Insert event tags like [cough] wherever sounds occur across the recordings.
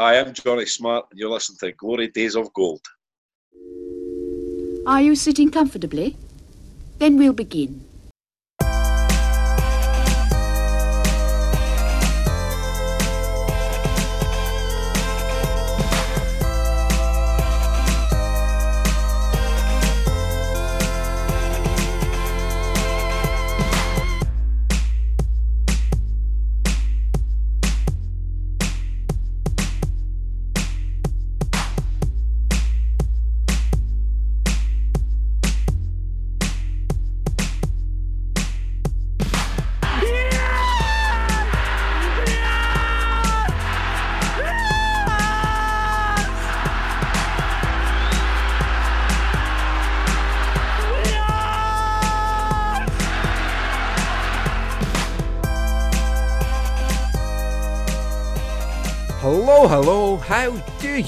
Hi, I'm Johnny Smart, and you're listening to Glory Days of Gold. Are you sitting comfortably? Then we'll begin.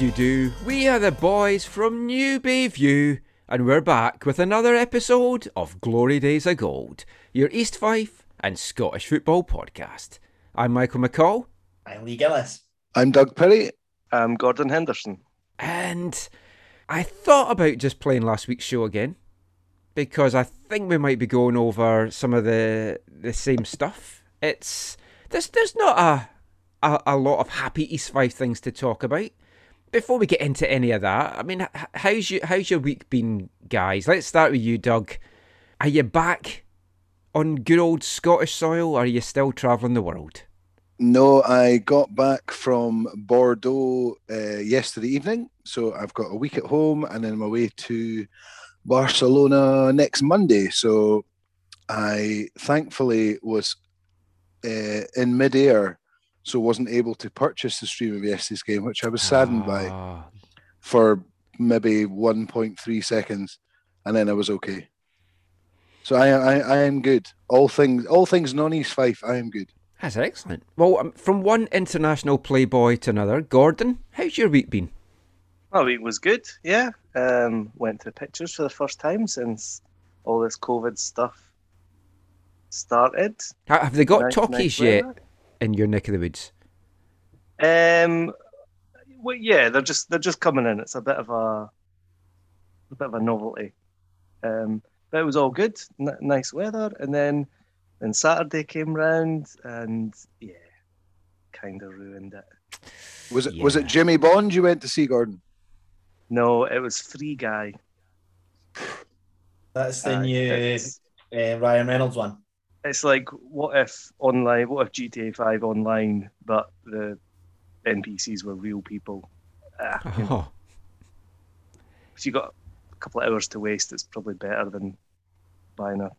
You do? We are the boys from New Bayview, and we're back with another episode of Glory Days of Gold, your East Fife and Scottish football podcast. I'm Michael McCall, I'm Lee Gillis. I'm Doug Perry. I'm Gordon Henderson. and I thought about just playing last week's show again because I think we might be going over some of the the same stuff. It's there's there's not a a, a lot of happy East Fife things to talk about. Before we get into any of that, I mean, how's you how's your week been, guys? Let's start with you, Doug. Are you back on good old Scottish soil, or are you still travelling the world? No, I got back from Bordeaux uh, yesterday evening, so I've got a week at home, and then I'm away to Barcelona next Monday. So I thankfully was uh, in midair, so wasn't able to purchase the stream of yesterday's game, which I was saddened by Ah, for maybe 1.3 seconds, and then I was okay. So I, I, I am good. All things, all things non-East Fife, I am good. That's excellent. Well, um, from one international playboy to another, Gordon, how's your week been? My week was good, yeah. Um, went to the pictures for the first time since all this COVID stuff started. Have they got Nice- talkies nice yet weather. In your neck of the woods? Um, well, yeah, they're just they're just coming in. It's a bit of a a bit of a novelty. Um, but it was all good, N- nice weather, and then then Saturday came round, and yeah, kind of ruined it. Was it was it Jimmy Bond you went to see, Gordon? No, it was Free Guy. That's the Uh, new uh, Ryan Reynolds one. It's like what if online what if GTA five online but the NPCs were real people? Ah, you know, Oh, if you got a couple of hours to waste, it's probably better than buying a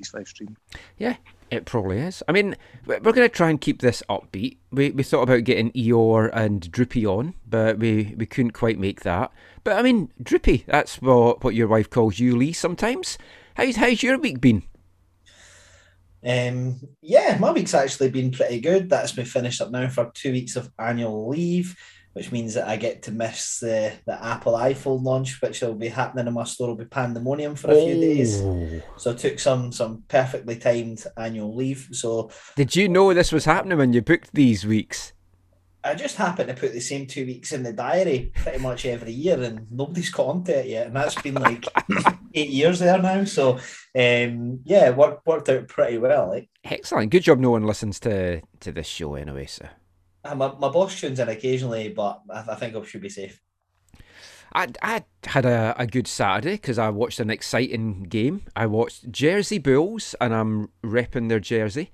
East Fife stream. yeah, it probably is. I mean, we- we're going to try and keep this upbeat. We, we thought about getting Eeyore and Droopy on, but we, we couldn't quite make that. But I mean, Droopy, that's what, what your wife calls you, Lee, sometimes. How's, how's your week been? Um, yeah, my week's actually been pretty good. That's me finished up now for two weeks of annual leave, which means that I get to miss the, the Apple iPhone launch, which will be happening in my store. Will be pandemonium for a few days. Oh. So I took some some perfectly timed annual leave. So Did you know this was happening when you booked these weeks? I just happen to put the same two weeks in the diary pretty much every year, and nobody's got onto it yet. And that's been like [laughs] eight years there now. So, um, yeah, it worked worked out pretty well. Like, Excellent. Good job no one listens to, to this show anyway, so. uh, my, my boss tunes in occasionally, but I, I think I should be safe. I, I had a, a good Saturday because I watched an exciting game. I watched Jersey Bulls and I'm repping their jersey.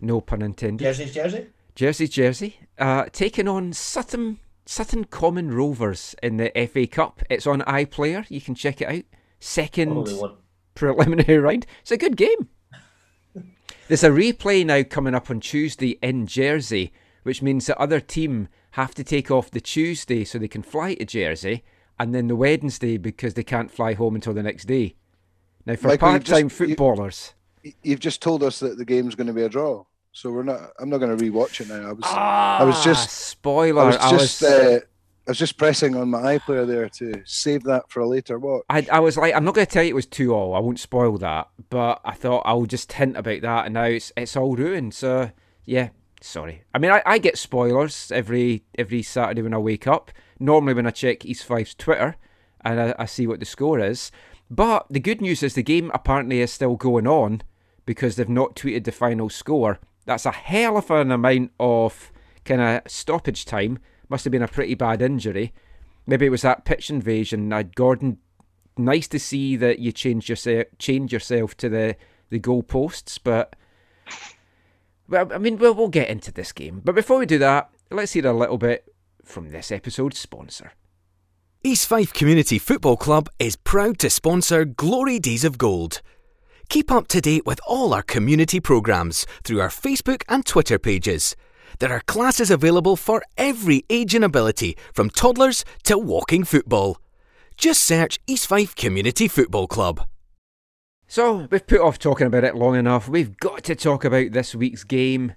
No pun intended. Jersey's Jersey. Jersey's jersey. Uh, taking on Sutton Sutton Common Rovers in the FA Cup. It's on iPlayer. You can check it out. Second preliminary [laughs] round. It's a good game. There's a replay now coming up on Tuesday in Jersey, which means the other team have to take off the Tuesday so they can fly to Jersey, and then the Wednesday because they can't fly home until the next day. Now, for Michael, part-time just- footballers, Y- You've just told us that the game's going to be a draw, so we're not. I'm not going to rewatch it now. I was. I was just- Ah, spoiler. I was just. Uh, I was just pressing on my iPlayer there to save that for a later watch. I, I was like, I'm not going to tell you it was two all. I won't spoil that. But I thought I'll just hint about that, and now it's it's all ruined. So yeah, Sorry. I mean, I, I get spoilers every every Saturday when I wake up. Normally, when I check East Fife's Twitter and I, I see what the score is. But the good news is the game apparently is still going on because they've not tweeted the final score. That's a hell of an amount of kind of stoppage time. Must have been a pretty bad injury. Maybe it was that pitch invasion. Uh, Gordon, nice to see that you changed yourself, change yourself to the the goalposts, but well, I mean, we'll, we'll get into this game. But before we do that, let's hear a little bit from this episode's sponsor. East Fife Community Football Club is proud to sponsor Glory Days of Gold. Keep up to date with all our community programmes through our Facebook and Twitter pages. There are classes available for every age and ability, from toddlers to walking football. Just search East Fife Community Football Club. So, we've put off talking about it long enough. We've got to talk about this week's game.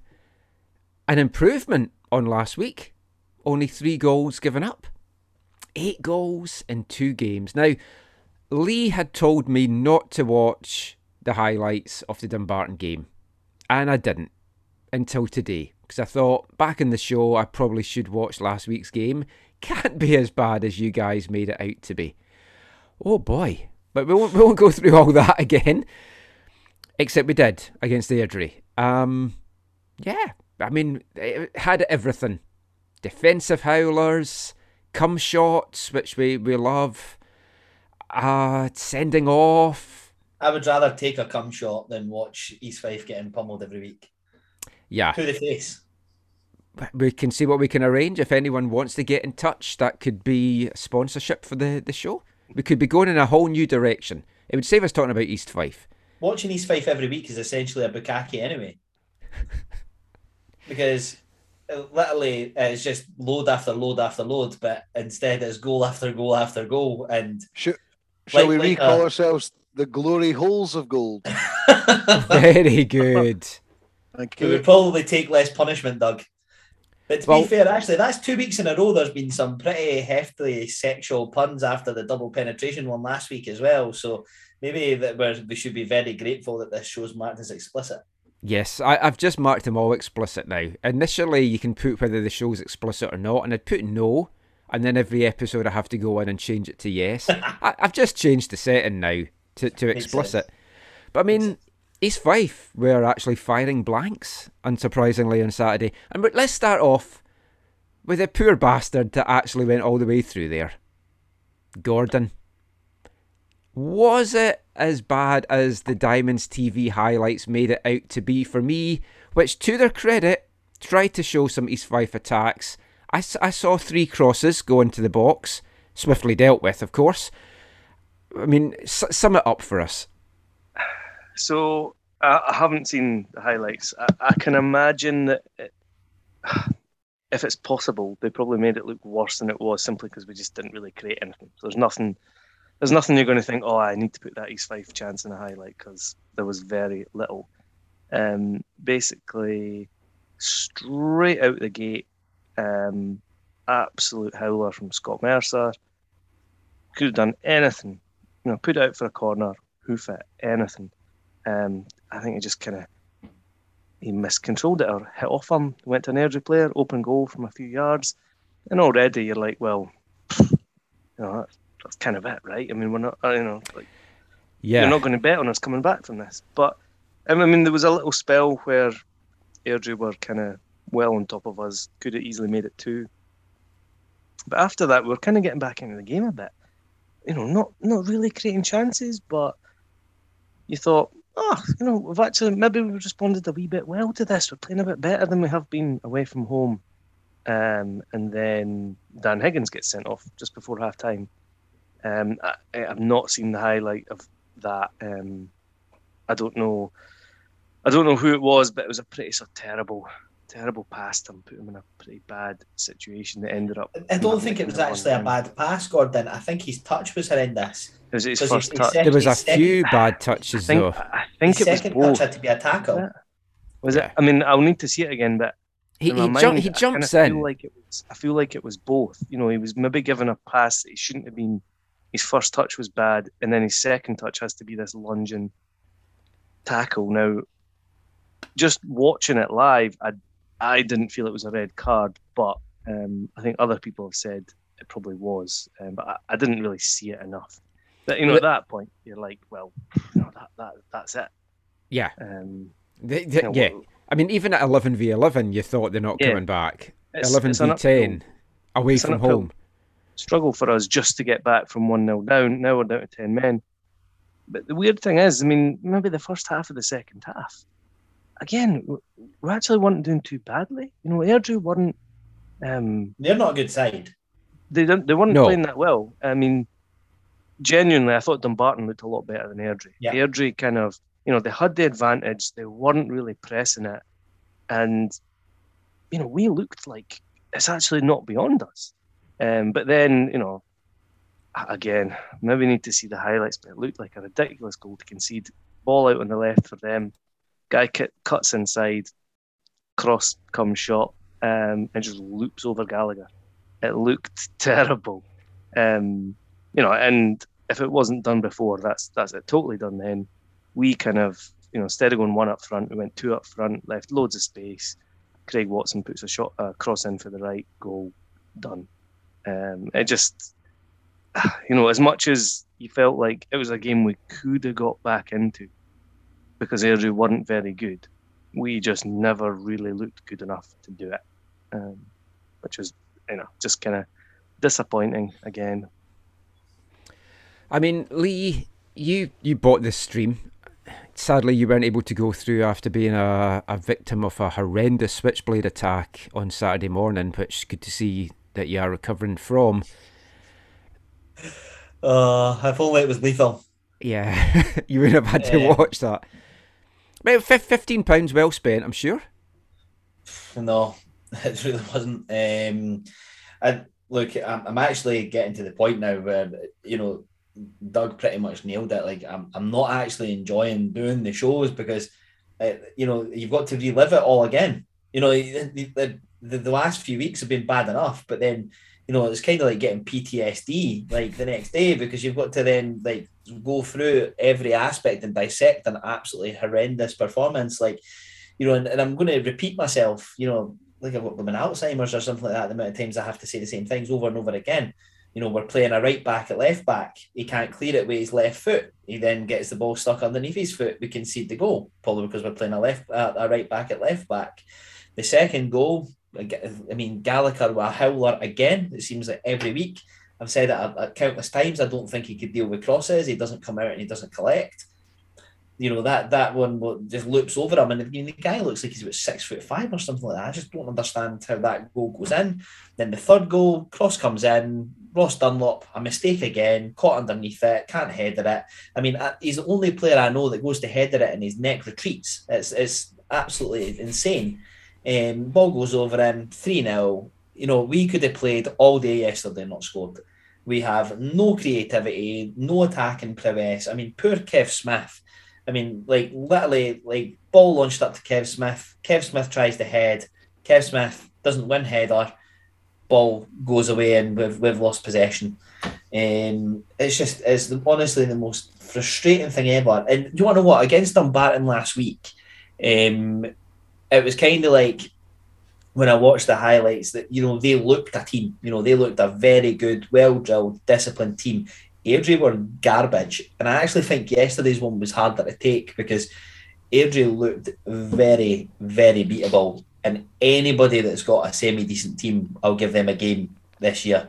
An improvement on last week. Only three goals given up. Eight goals in two games. Now, Lee had told me not to watch the highlights of the Dumbarton game, and I didn't until today because I thought back in the show I probably should watch last week's game. [laughs] Can't be as bad as you guys made it out to be. Oh boy, but we won't, we won't go through all [laughs] that again. Except we did against Airdrie. Um, yeah, I mean, it had everything. Defensive howlers, come shots, which we, we love, uh, sending off. I would rather take a cum shot than watch East Fife getting pummeled every week. Yeah, To the face. we can see what we can arrange. If anyone wants to get in touch, that could be sponsorship for the, the show. We could be going in a whole new direction. It would save us talking about East Fife. Watching East Fife every week is essentially a bukkake anyway. [laughs] because uh, literally uh, it's just load after load after load, but instead it's goal after goal after goal. And Sh- shall Like- we like, recall uh, ourselves the glory holes of gold? [laughs] Very good. Thank it would probably take less punishment, Doug. But to Well- be fair, actually, that's two weeks in a row. There's been some pretty hefty sexual puns after the double penetration one last week as well. So maybe that we're, we should be very grateful that this show's marked as explicit. Yes, I, I've just marked them all explicit now. Initially, you can put whether the show's explicit or not, and I'd put no, and then every episode I have to go in and change it to yes. [laughs] I, I've just changed the setting now to, to explicit. But I mean, East Fife were actually firing blanks, unsurprisingly, on Saturday. And but let's start off with a poor bastard that actually went all the way through there. Gordon. Was it as bad as the Diamonds TV highlights made it out to be for me, which, to their credit, tried to show some East Fife attacks? I saw three crosses go into the box, swiftly dealt with, of course. I mean, sum it up for us. So I, I haven't seen the highlights. I, I can imagine that it, if it's possible, they probably made it look worse than it was simply because we just didn't really create anything. So there's nothing. There's nothing you're going to think. Oh, I need to put that East Fife chance in a highlight because there was very little. Um, basically, straight out the gate, um, absolute howler from Scott Mercer. Could have done anything. You know, put it out for a corner, hoof it, anything. Um, I think he just kind of he miscontrolled it or hit off him. Went to an Airdrie player, open goal from a few yards, and already you're like, well, you know, that's, that's kind of it, right? I mean, we're not, uh, you know, like Yeah. you're not going to bet on us coming back from this. But I mean, there was a little spell where Airdrie were kind of well on top of us. Could have easily made it two. But after that, we're kind of getting back into the game a bit. You know, not not really creating chances, but you thought, oh, you know, we've actually maybe we've responded a wee bit well to this. We're playing a bit better than we have been away from home. Um, and then Dan Higgins gets sent off just before half time. Um, I, I've not seen the highlight of that. Um, I don't know. I don't know who it was, but it was a pretty of terrible, terrible pass to him, put him in a pretty bad situation that ended up. I don't think it was actually a bad pass, Gordon. I think his touch was horrendous. It was his first he- he touch. said- There was a His second- few bad I touches, think. though. I think His it was second both. touch had to be a tackle. Yeah. Was it? I mean, I'll need to see it again, but He, in he, mind, jump, he I kinda jumps feel in. Like it was, I feel like it was both. You know, he was maybe given a pass that he shouldn't have been. His first touch was bad, and then his second touch has to be this lunging tackle. Now, just watching it live, I I didn't feel it was a red card, but um, I think other people have said it probably was, um, but I, I, didn't really see it enough. But you know, at that point, you're like, well, no, that, that that's it. Yeah. Um, the, the, you know, yeah. I mean, even at 11 v 11, you thought they're not yeah, coming back. 11 v 10, away from home. Struggle for us just to get back from 1 0 down. Now we're down to 10 men. But the weird thing is, I mean, maybe the first half of the second half, again, we actually weren't doing too badly. You know, Airdrie weren't. Um, They're not a good side. They don't. They weren't no. playing that well. I mean, genuinely, I thought Dumbarton looked a lot better than Airdrie. Yeah. Airdrie kind of, you know, they had the advantage. They weren't really pressing it, and you know, we looked like it's actually not beyond us. Um, but then, you know, again, maybe we need to see the highlights, but it looked like a ridiculous goal to concede. Ball out on the left for them. Guy cuts inside, cross comes shot, um, and just loops over Gallagher. It looked [laughs] terrible. Um, you know, and if it wasn't done before, that's that's it totally done then. We kind of, you know, instead of going one up front, we went two up front, left loads of space. Craig Watson puts a shot, a cross in for the right goal, done. Um, it just, [sighs] you know, as much as you felt like it was a game we could have got back into because Airdrie weren't very good, we just never really looked good enough to do it, um, which was, you know, just kind of disappointing again. I mean, Lee, you you bought this stream. Sadly, you weren't able to go through after being a, a victim of a horrendous switchblade attack on Saturday morning, which good to see that you are recovering from. Uh, if only it was lethal. Yeah, [laughs] you would have had to watch that. About fifteen pounds well spent, I'm sure. No, [laughs] it really wasn't. Um, I look, I'm, actually getting to the point now where you know Doug pretty much nailed it. Like I'm, I'm not actually enjoying doing the shows because, uh, you know, you've got to relive it all again. You know, the, the, the last few weeks have been bad enough, but then, you know, it's kind of like getting PTSD like the next day because you've got to then like go through every aspect and dissect an absolutely horrendous performance. Like, you know, and, and I'm going to repeat myself, you know, like I've got an Alzheimer's or something like that. The amount of times I have to say the same things over and over again you know, we're playing a right back at left back. He can't clear it with his left foot. He then gets the ball stuck underneath his foot. We concede the goal, probably because we're playing a left, uh, a right back at left back. The second goal, I mean, Gallagher with a howler again. It seems like every week. I've said it countless times. I don't think he could deal with crosses. He doesn't come out and he doesn't collect. You know that that one just loops over him, and the, the guy looks like he's about six foot five or something like that. I just don't understand how that goal goes in. Then the third goal, cross comes in, Ross Dunlop, a mistake again, caught underneath it, can't header it. I mean, uh, he's the only player I know that goes to header it and his neck retreats. It's, it's absolutely insane. Um, ball goes over him, 3 0. You know, we could have played all day yesterday not scored. We have no creativity, no attacking prowess. I mean, poor Kev Smith. I mean, like, literally, like, ball launched up to Kev Smith. Kev Smith tries to head. Kev Smith doesn't win header ball goes away and we've, we've lost possession. Um, it's just it's the, honestly the most frustrating thing ever. And you want to know what? Against Dumbarton last week, um, it was kind of like when I watched the highlights that you know they looked a team. You know they looked a very good, well drilled, disciplined team. Airdrie were garbage, and I actually think yesterday's one was harder to take because Airdrie looked very, very beatable and anybody that's got a semi decent team, I'll give them a game this year.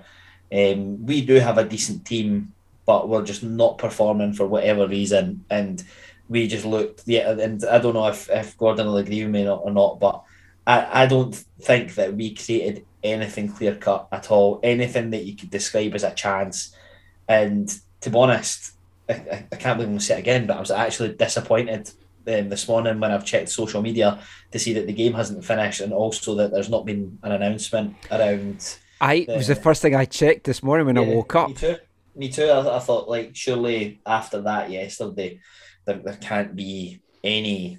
Um, we do have a decent team, but we're just not performing for whatever reason, and we just looked. Yeah, and I don't know if, if Gordon will agree with me or not, but I, I don't think that we created anything clear cut at all, anything that you could describe as a chance. And to be honest, I, I can't believe I'm going to say it again, but I was actually disappointed um, this morning when I've checked social media to see that the game hasn't finished and also that there's not been an announcement around. I the, was the first thing I checked this morning when yeah, I woke up. Me too. Me too. I, I, thought like surely after that yesterday, there, there can't be any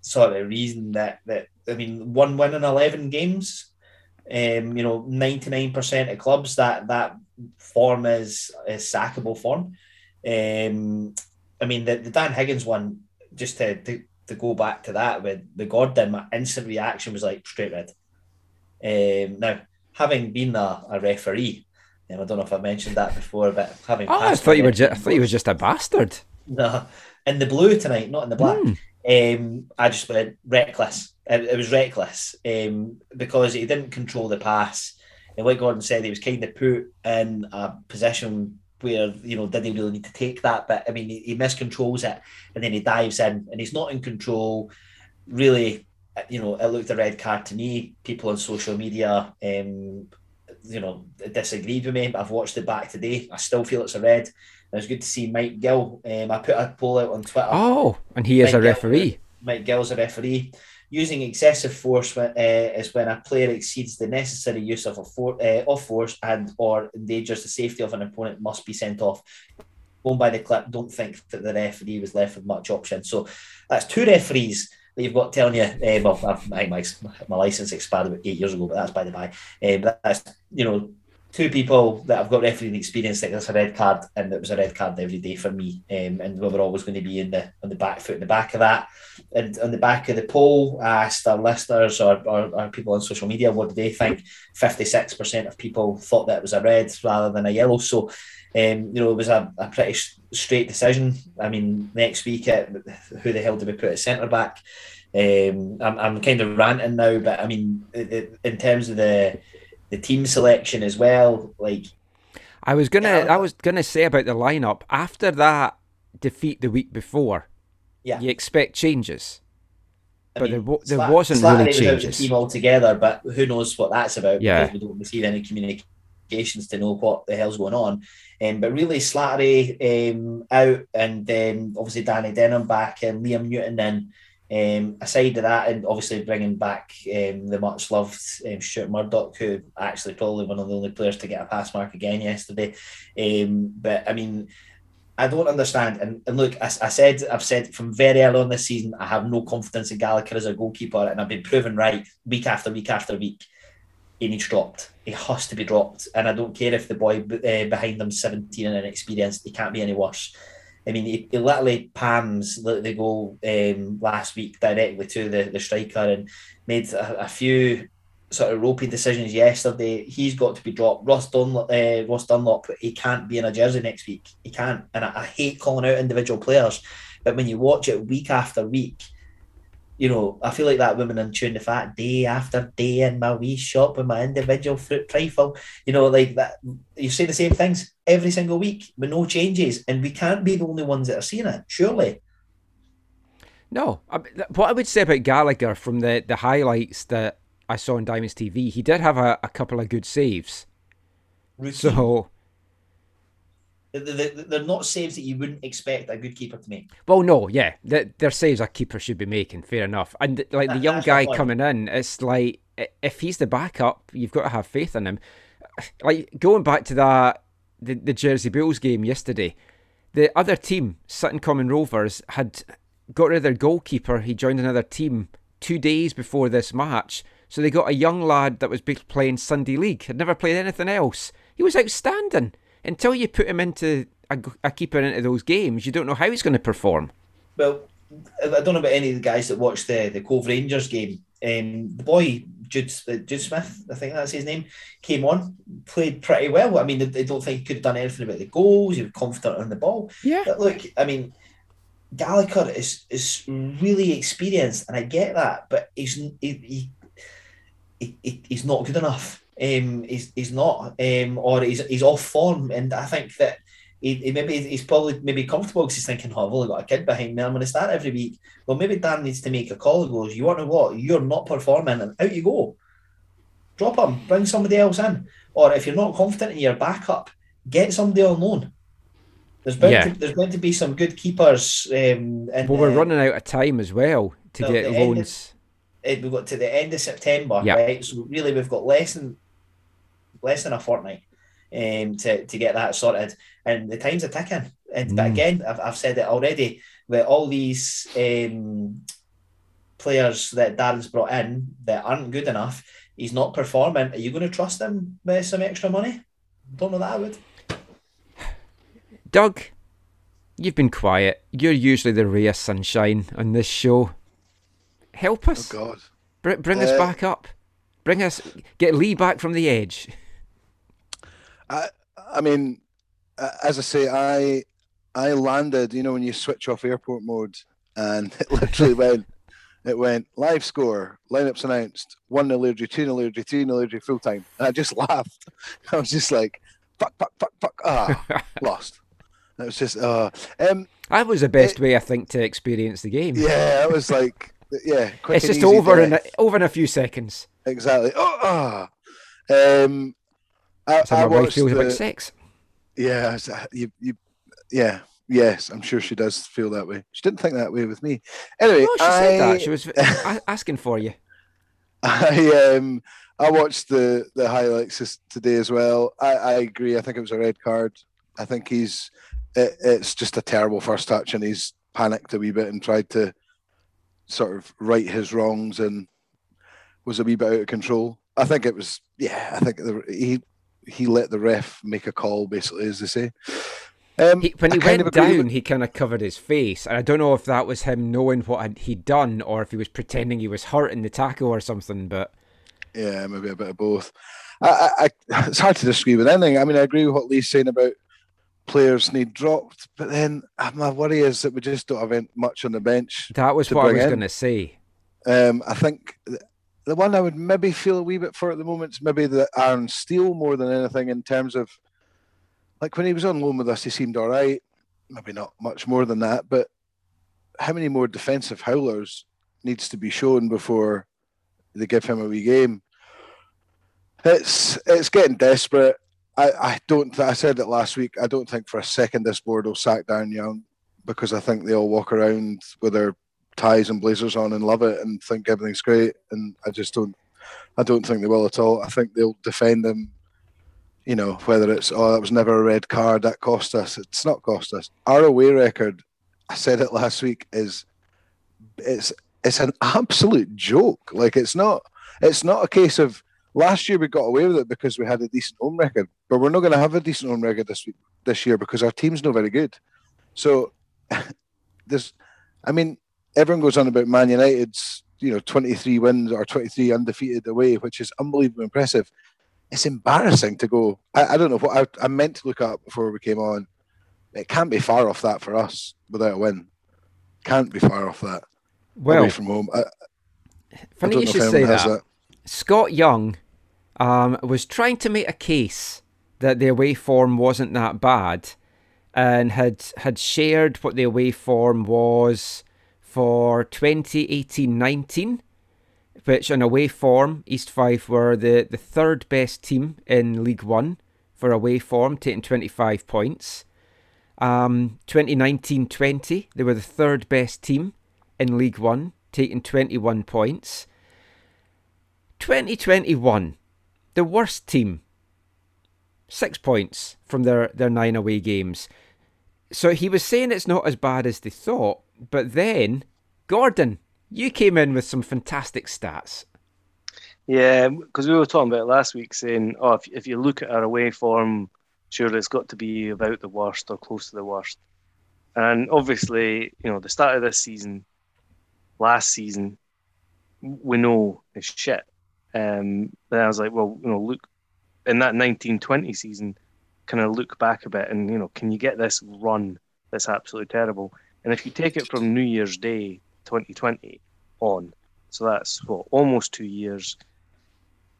sort of reason that that I mean one win in eleven games. Um, you know, ninety nine percent of clubs that that form is is sackable form. Um, I mean, the, the Dan Higgins one, just to, to to go back to that with the Gordon, my instant reaction was like straight red. Um, now, having been a, a referee, um, I don't know if I've mentioned that before, but having Oh, I thought you were. Ju- I thought you were just a bastard. no, in the blue tonight, not in the black. Hmm. Um, I just went reckless. It, it was reckless um, because he didn't control the pass. And like Gordon said, he was kind of put in a position where, you know, did he really need to take that? But I mean, he, he miscontrols it and then he dives in and he's not in control. Really, you know, it looked a red card to me. People on social media, um, you know, disagreed with me. but I've watched it back today. I still feel it's a red. It was good to see Mike Gill. Um, I put a poll out on Twitter. Oh, and he is Mike a Gill- referee. Mike Gill's a referee. Using excessive force when, uh, is when a player exceeds the necessary use of a for, uh, of force and or endangers the safety of an opponent must be sent off. Going by the clip, don't think that the referee was left with much option. So that's two referees that you've got telling you. Uh, well, I've- think my, my license expired about eight years ago, but that's by the by. Um, that's you know two people that have got refereeing experience think that's a red card, and it was a red card every day for me. Um, and we were always going to be in the on the back foot in the back of that. And on the back of the poll, I asked our listeners or, or, or people on social media what do they think. Fifty six percent of people thought that it was a red rather than a yellow. So. Um, you know, it was a, a pretty straight decision. I mean, next week, it, who the hell do we put at centre back? Um, I'm, I'm kind of ranting now, but I mean, it, it- in terms of the the team selection as well, like I was gonna. Yeah. I was gonna say about the lineup after that defeat the week before. Yeah. You expect changes. I But there mean, there Slat- wasn't Slattery really changes. the team altogether, but who knows what that's about? Yeah. because we don't receive any communications to know what the hell's going on. Um, but really, Slattery um, out, and um, obviously Danny Denholm back, and Liam Newton in. Um, aside of that, and obviously bringing back um, the much loved um, Stuart Murdoch, who actually probably one of the only players to get a pass mark again yesterday. Um, but I mean, I don't understand. And, and look, I, I said, I've said from very early on this season, I have no confidence in Gallagher as a goalkeeper, and I've been proven right week after week after week. He needs dropped. He has to be dropped, and I don't care if the boy uh, behind him seventeen and inexperienced. He can't be any worse. I mean, he, he literally palms the, goal um, last week directly to the, the striker and made a, a few sort of ropey decisions yesterday. He's got to be dropped. Ross Dunlop, uh, Ross Dunlop, he can't be in a jersey next week. He can't. And I, I hate calling out individual players, but when you watch it week after week, you know, I feel like that woman in Tune the Fat day after day in my wee shop with my individual fruit trifle. You know, like that. You say the same things every single week with no changes, and we can't be the only ones that are seeing it. Surely, No, I, what I would say about Gallagher from the, the highlights that I saw on Diamonds TV, he did have a, a couple of good saves. routine. So, they're not saves that you wouldn't expect a good keeper to make. well, no, yeah, th- they're saves a keeper should be making. Fair enough. And like the young guy coming in, it's like if he's the backup, you've got to have faith in him. Like going back to that the, the Jersey Bulls game yesterday, the other team, Sutton Common Rovers, had got rid of their goalkeeper. He joined another team two days before this match. So they got a young lad that was playing Sunday League, had never played anything else. He was outstanding. Until you put him into a, a keeper into those games, you don't know how he's going to perform. Well, I I don't know about any of the guys that watched the, the Cove Rangers game. Um, the boy Jude uh, Jude Smith, I think that's his name, came on, played pretty well. I mean, I I don't think he could have done anything about the goals. He was confident on the ball. Yeah. But look, I mean, Gallagher is is really experienced, and I get that, but he's he, he, he, he- he's not good enough. Um, he's, he's not, um, or he's he's off form, and I think that he, he maybe he's probably maybe comfortable because he's thinking, oh, I've only got a kid behind me, I'm going to start every week. Well, maybe Dan needs to make a call. He goes, you want to what? You're not performing, and out you go. Drop him, bring somebody else in, or if you're not confident in your backup, get somebody on loan. There's bound, Yeah. to, there's bound to be some good keepers. Um, in, Well, we're uh, running out of time as well to get end of- loans. uh, we've got to the end of September, Yeah. right? So really, we've got less than less than a fortnight um, to to get that sorted, and the times are ticking. And but Mm. again, I've, I've said it already. With all these um, players that Darren's brought in that aren't good enough, he's not performing. Are you going to trust him with some extra money? Don't know that I would. Doug, you've been quiet. You're usually the ray of sunshine on this show. Help us. Oh. God. Br- bring us Uh, back up. Bring us. Get Lee back from the edge. [laughs] I I mean, as I say, I I landed. You know, when you switch off airport mode, and [laughs] it literally [laughs] went. It went live score, lineups announced, one nil Airdrie, two nil Airdrie, three nil Airdrie, full time, and I just [laughs] laughed. I was just like, fuck, fuck, fuck, fuck, ah, lost. It was just, uh, um, That was the best way I think to experience the game. yeah, it was like, yeah, quick it's just over in a, over in a few seconds. exactly. Oh, ah, um, I, my wife feels the, about sex. Yeah, uh, you, you, yeah, yes, I'm sure she does feel that way. She didn't think that way with me. Anyway, No, she I, said that. She was [laughs] asking for you. I um, I watched the the highlights today as well. I, I agree. I think it was a red card. I think he's, it, it's just a terrible first touch, and he's panicked a wee bit and tried to sort of right his wrongs and was a wee bit out of control. I think it was, yeah. I think the, he he let the ref make a call, basically, as they say. Um, He, when he went down, with- he kind of covered his face, and I don't know if that was him knowing what he'd done or if he was pretending he was hurt in the tackle or something. But Yeah, maybe a bit of both. I, I, [laughs] it's hard to disagree with anything. I mean, I agree with what Lee's saying about players need dropped, but then uh, my worry is that we just don't have much on the bench. that was what I was going to say. Um, I think th- the one I would maybe feel a wee bit for at the moment is maybe the Aaron Steele more than anything in terms of like when he was on loan with us, he seemed all right. Maybe not much more than that, but how many more defensive howlers needs to be shown before they give him a wee game? It's it's getting desperate. I, I don't. I said it last week. I don't think for a second this board will sack Darren Young because I think they all walk around with their ties and blazers on and love it and think everything's great. And I just don't. I don't think they will at all. I think they'll defend them. You know, whether it's oh that was never a red card that cost us. It's not cost us. Our away record. I said it last week. Is it's it's an absolute joke. Like it's not. It's not a case of last year we got away with it because we had a decent home record, but we're not going to have a decent home record this week this year because our team's not very good. So [laughs] there's, I mean, everyone goes on about Man United's you know 23 wins or 23 undefeated away, which is unbelievably impressive. It's embarrassing to go. I, I don't know what I, I meant to look up before we came on. It can't be far off that for us without a win. Can't be far off that Well, away from home. I, funny you should say has that. Scott Young um, was trying to make a case that the away form wasn't that bad, and had had shared what the away form was for 2018-19, which on away form East Fife were the, the third best team in League One for away form, taking 25 points. Um, 2019-20, they were the third best team in League One, taking 21 points. 2021, the worst team, six points from their, their nine away games. So he was saying it's not as bad as they thought, but then, Gordon, you came in with some fantastic stats. Yeah, because we were talking about last week, saying, oh, if, if you look at our away form, surely it's got to be about the worst or close to the worst. And obviously, you know, the start of this season, last season, we know is shit. Um, then I was like, well, you know, look, in that 1920 season, kind of look back a bit and, you know, can you get this run that's absolutely terrible? And if you take it from New Year's Day 2020 on, so that's what, almost two years,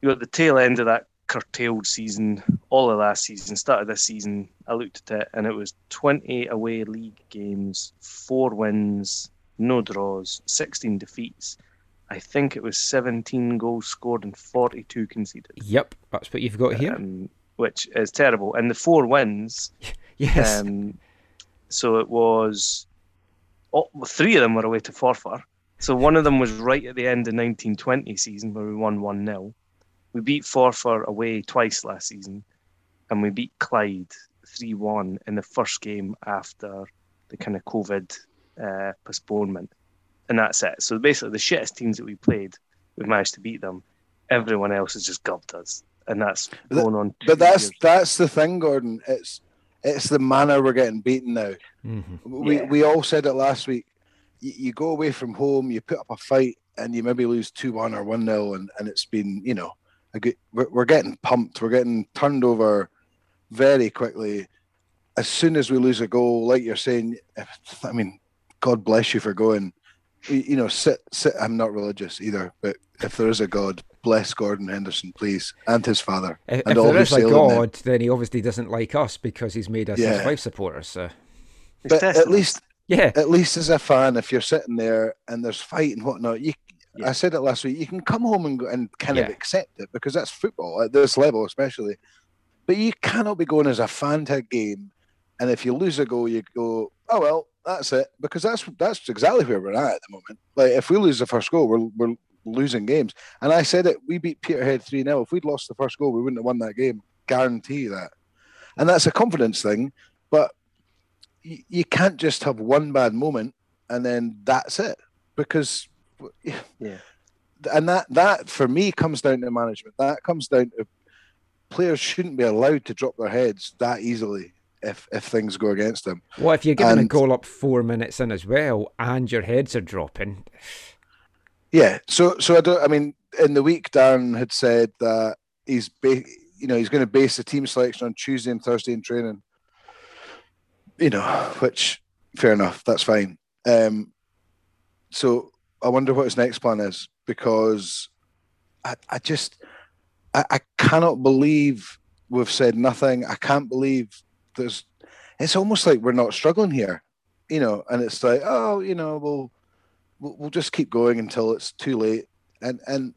You're at the tail end of that curtailed season, all of last season, started this season. I looked at it and it was 20 away league games, four wins, no draws, 16 defeats. I think it was 17 goals scored and 42 conceded, Yep, that's what you've got here. um, which is terrible. And the four wins, [laughs] yes. um, so it was oh, three of them were away to Forfar. So one of them was right at the end of 1920 season where we won 1 0. We beat Forfar away twice last season, and we beat Clyde 3 1 in the first game after the kind of COVID uh, postponement. And that's it. So basically, the shittest teams that we played, we've managed to beat them. Everyone else has just gubbed us. And that's going on. But that's years. that's the thing, Gordon. It's it's the manner we're getting beaten now. Mhm. We Yeah. we all said it last week. You, you go away from home, you put up a fight, and you maybe lose two one or one 0 and and it's been you know a good. We're, we're getting pumped. We're getting turned over very quickly. As soon as we lose a goal, like you're saying, if, I mean, God bless you for going. You, you know, sit, sit. I'm not religious either, but if there is a God, bless Gordon Henderson, please, and his father. If, and if all there who is a sail in. God, then he obviously doesn't like us because he's made us his Yeah. wife supporters. So It's But at least yeah, at least as a fan, if you're sitting there and there's fight and whatnot, you. Yeah. I said it last week. You can come home and and kind of accept it because that's football at this level, especially. But you cannot be going as a fan to a game, and if you lose a goal, you go, "Oh well, that's it," because that's that's exactly where we're at at the moment. Like if we lose the first goal, we're we're losing games. And I said it. We beat Peterhead three 0 If we'd lost the first goal, we wouldn't have won that game. Guarantee that. And that's a confidence thing. But you, you can't just have one bad moment and then that's it because Yeah. and that that for me comes down to management that comes down to players shouldn't be allowed to drop their heads that easily if if things go against them Well, if you're giving a goal up four minutes in as well, and your heads are dropping? Yeah so so i don't i mean in the week darren had said that he's ba- you know he's going to base the team selection on tuesday and thursday in training. You know which fair enough that's fine. Um so i wonder what his next plan is because i, I just I, I cannot believe we've said nothing. I can't believe there's it's almost like we're not struggling here you know and it's like oh you know we'll we'll, we'll just keep going until it's too late and and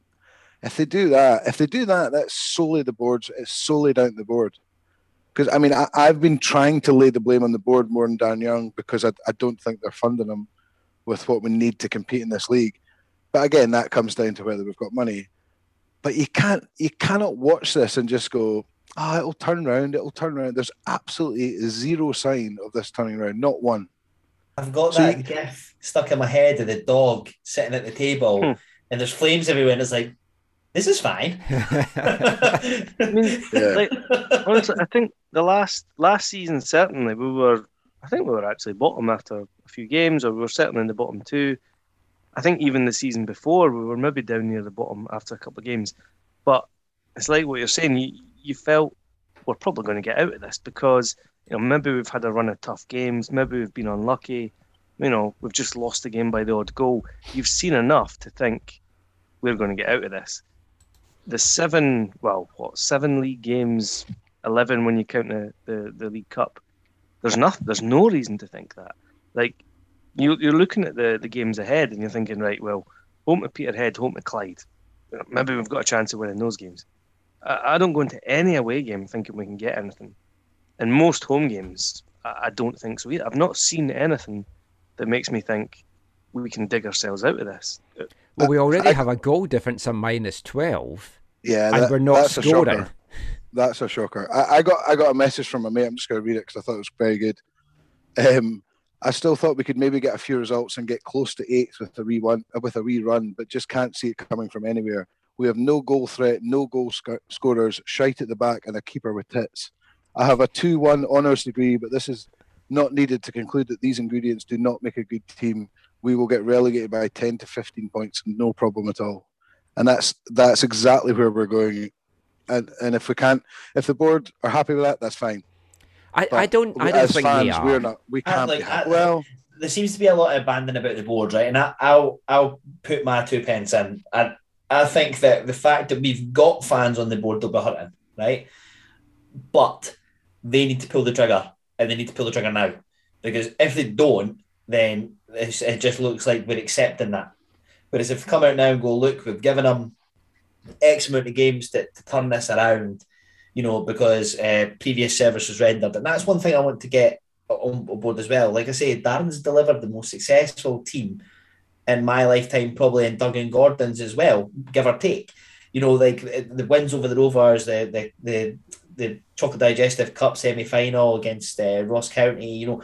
if they do that if they do that that's solely the boards it's solely down to the board because I mean I, I've been trying to lay the blame on the board more than Dan Young because I, I don't think they're funding them with what we need to compete in this league. But again, that comes down to whether we've got money. But you can't you cannot watch this and just go, ah, it'll turn around, it'll turn around. There's absolutely zero sign of this turning around, not one. I've got So that you- gif stuck in my head of the dog sitting at the table, Hmm. and there's flames everywhere, and it's like, this is fine. [laughs] [laughs] I mean, Yeah. like honestly, I think the last last season certainly we were. I think we were actually bottom after a few games, or we were certainly in the bottom two. I think even the season before we were maybe down near the bottom after a couple of games. But it's like what you're saying. You you felt we're probably going to get out of this because you know maybe we've had a run of tough games, maybe we've been unlucky. You know, we've just lost the game by the odd goal. You've seen enough to think we're going to get out of this the seven, well, what seven league games, eleven when you count the, the, the League Cup. There's nothing. There's no reason to think that. Like you, you're looking at the, the games ahead and you're thinking, right, well, home to Peterhead, home to Clyde. Maybe we've got a chance of winning those games. I, I don't go into any away game thinking we can get anything. In most home games, I, I don't think so either. I've not seen anything that makes me think we can dig ourselves out of this. well, we already I- have a goal difference of minus twelve, Yeah, and that- we're not that's scoring. shocker. That's a shocker. I, I got I got a message from a mate. I'm just going to read it because I thought it was very good. Um, I still thought we could maybe get a few results and get close to eighth with a rerun, uh, with a rerun, but just can't see it coming from anywhere. We have no goal threat, no goal sc- scorers, shite at the back, and a keeper with tits. I have a two-one honours degree, but this is not needed to conclude that these ingredients do not make a good team. We will get relegated by ten to fifteen points, no problem at all. And that's that's exactly where we're going. And and if we can't, if the board are happy with that, that's fine. I, But I don't. I don't as think fans, they are. we're not. We uh, can't. like- be I- uh, well, there seems to be a lot of banding about the board, right? And I, I'll I'll put my two pence in. I I think that the fact that we've got fans on the board they'll be hurting, right? But they need to pull the trigger, and they need to pull the trigger now, because if they don't, then it just looks like we're accepting that. Whereas if we come out now and go, look, we've given them X amount of games to, to turn this around, you know, because uh, previous service was rendered, and that's one thing I want to get on board as well. Like I say, Darren's delivered the most successful team in my lifetime, probably in Doug and Gordon's as well, give or take. You know, like the wins over the Rovers, the the the, the Chocolate Digestive Cup semi final against uh, Ross County. You know,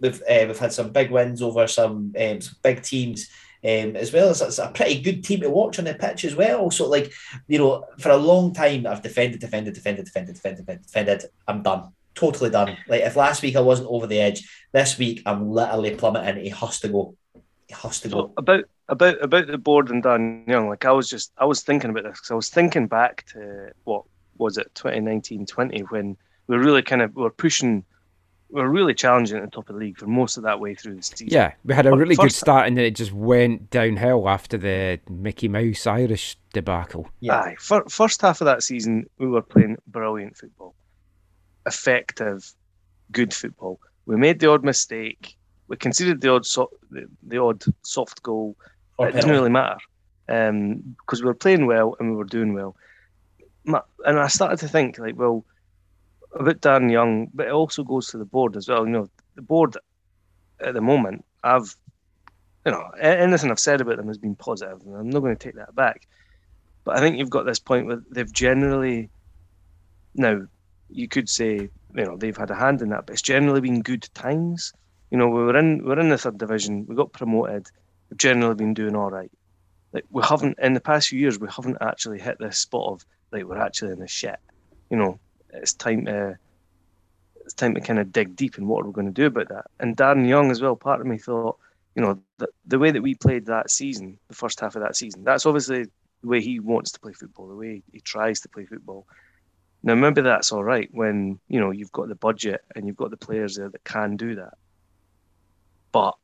we've uh, we've had some big wins over some, um, some big teams. Um, as well as it's a pretty good team to watch on the pitch as well. So, like, you know, for a long time, I've defended, defended, defended, defended, defended, defended. I'm done totally done. Like if last week I wasn't over the edge, this week I'm literally plummeting. He has to go. He has to So go. about about about the board and Dan Young, like I was just I was thinking about this because I was thinking back to what was it 2019 20 when we were really kind of we were pushing we were really challenging at the top of the league for most of that way through the season. Yeah, we had a But really good start and then it just went downhill after the Mickey Mouse Irish debacle. Yeah. Aye, fir- first half of that season, we were playing brilliant football, effective, good football. We made the odd mistake. We conceded the odd so- the, the odd soft goal. Or it didn't really matter um, because we were playing well and we were doing well. Ma- And I started to think like, well, about Dan Young, but it also goes to the board as well. You know, the board at the moment, I've, you know, anything I've said about them has been positive, and I'm not going to take that back. But I think you've got this point where they've generally, now, you could say, you know, they've had a hand in that, but it's generally been good times. You know, we were in we're in the third division, we got promoted. We've generally been doing all right. Like we haven't in the past few years, we haven't actually hit this spot of like we're actually in the shit. You know, it's time to it's time to kind of dig deep and what are we're going to do about that. And Darren Young as well. Part of me thought, you know, the, the way that we played that season, the first half of that season, that's obviously the way he wants to play football, the way he tries to play football. Now, maybe that's all right when you know you've got the budget and you've got the players there that can do that. But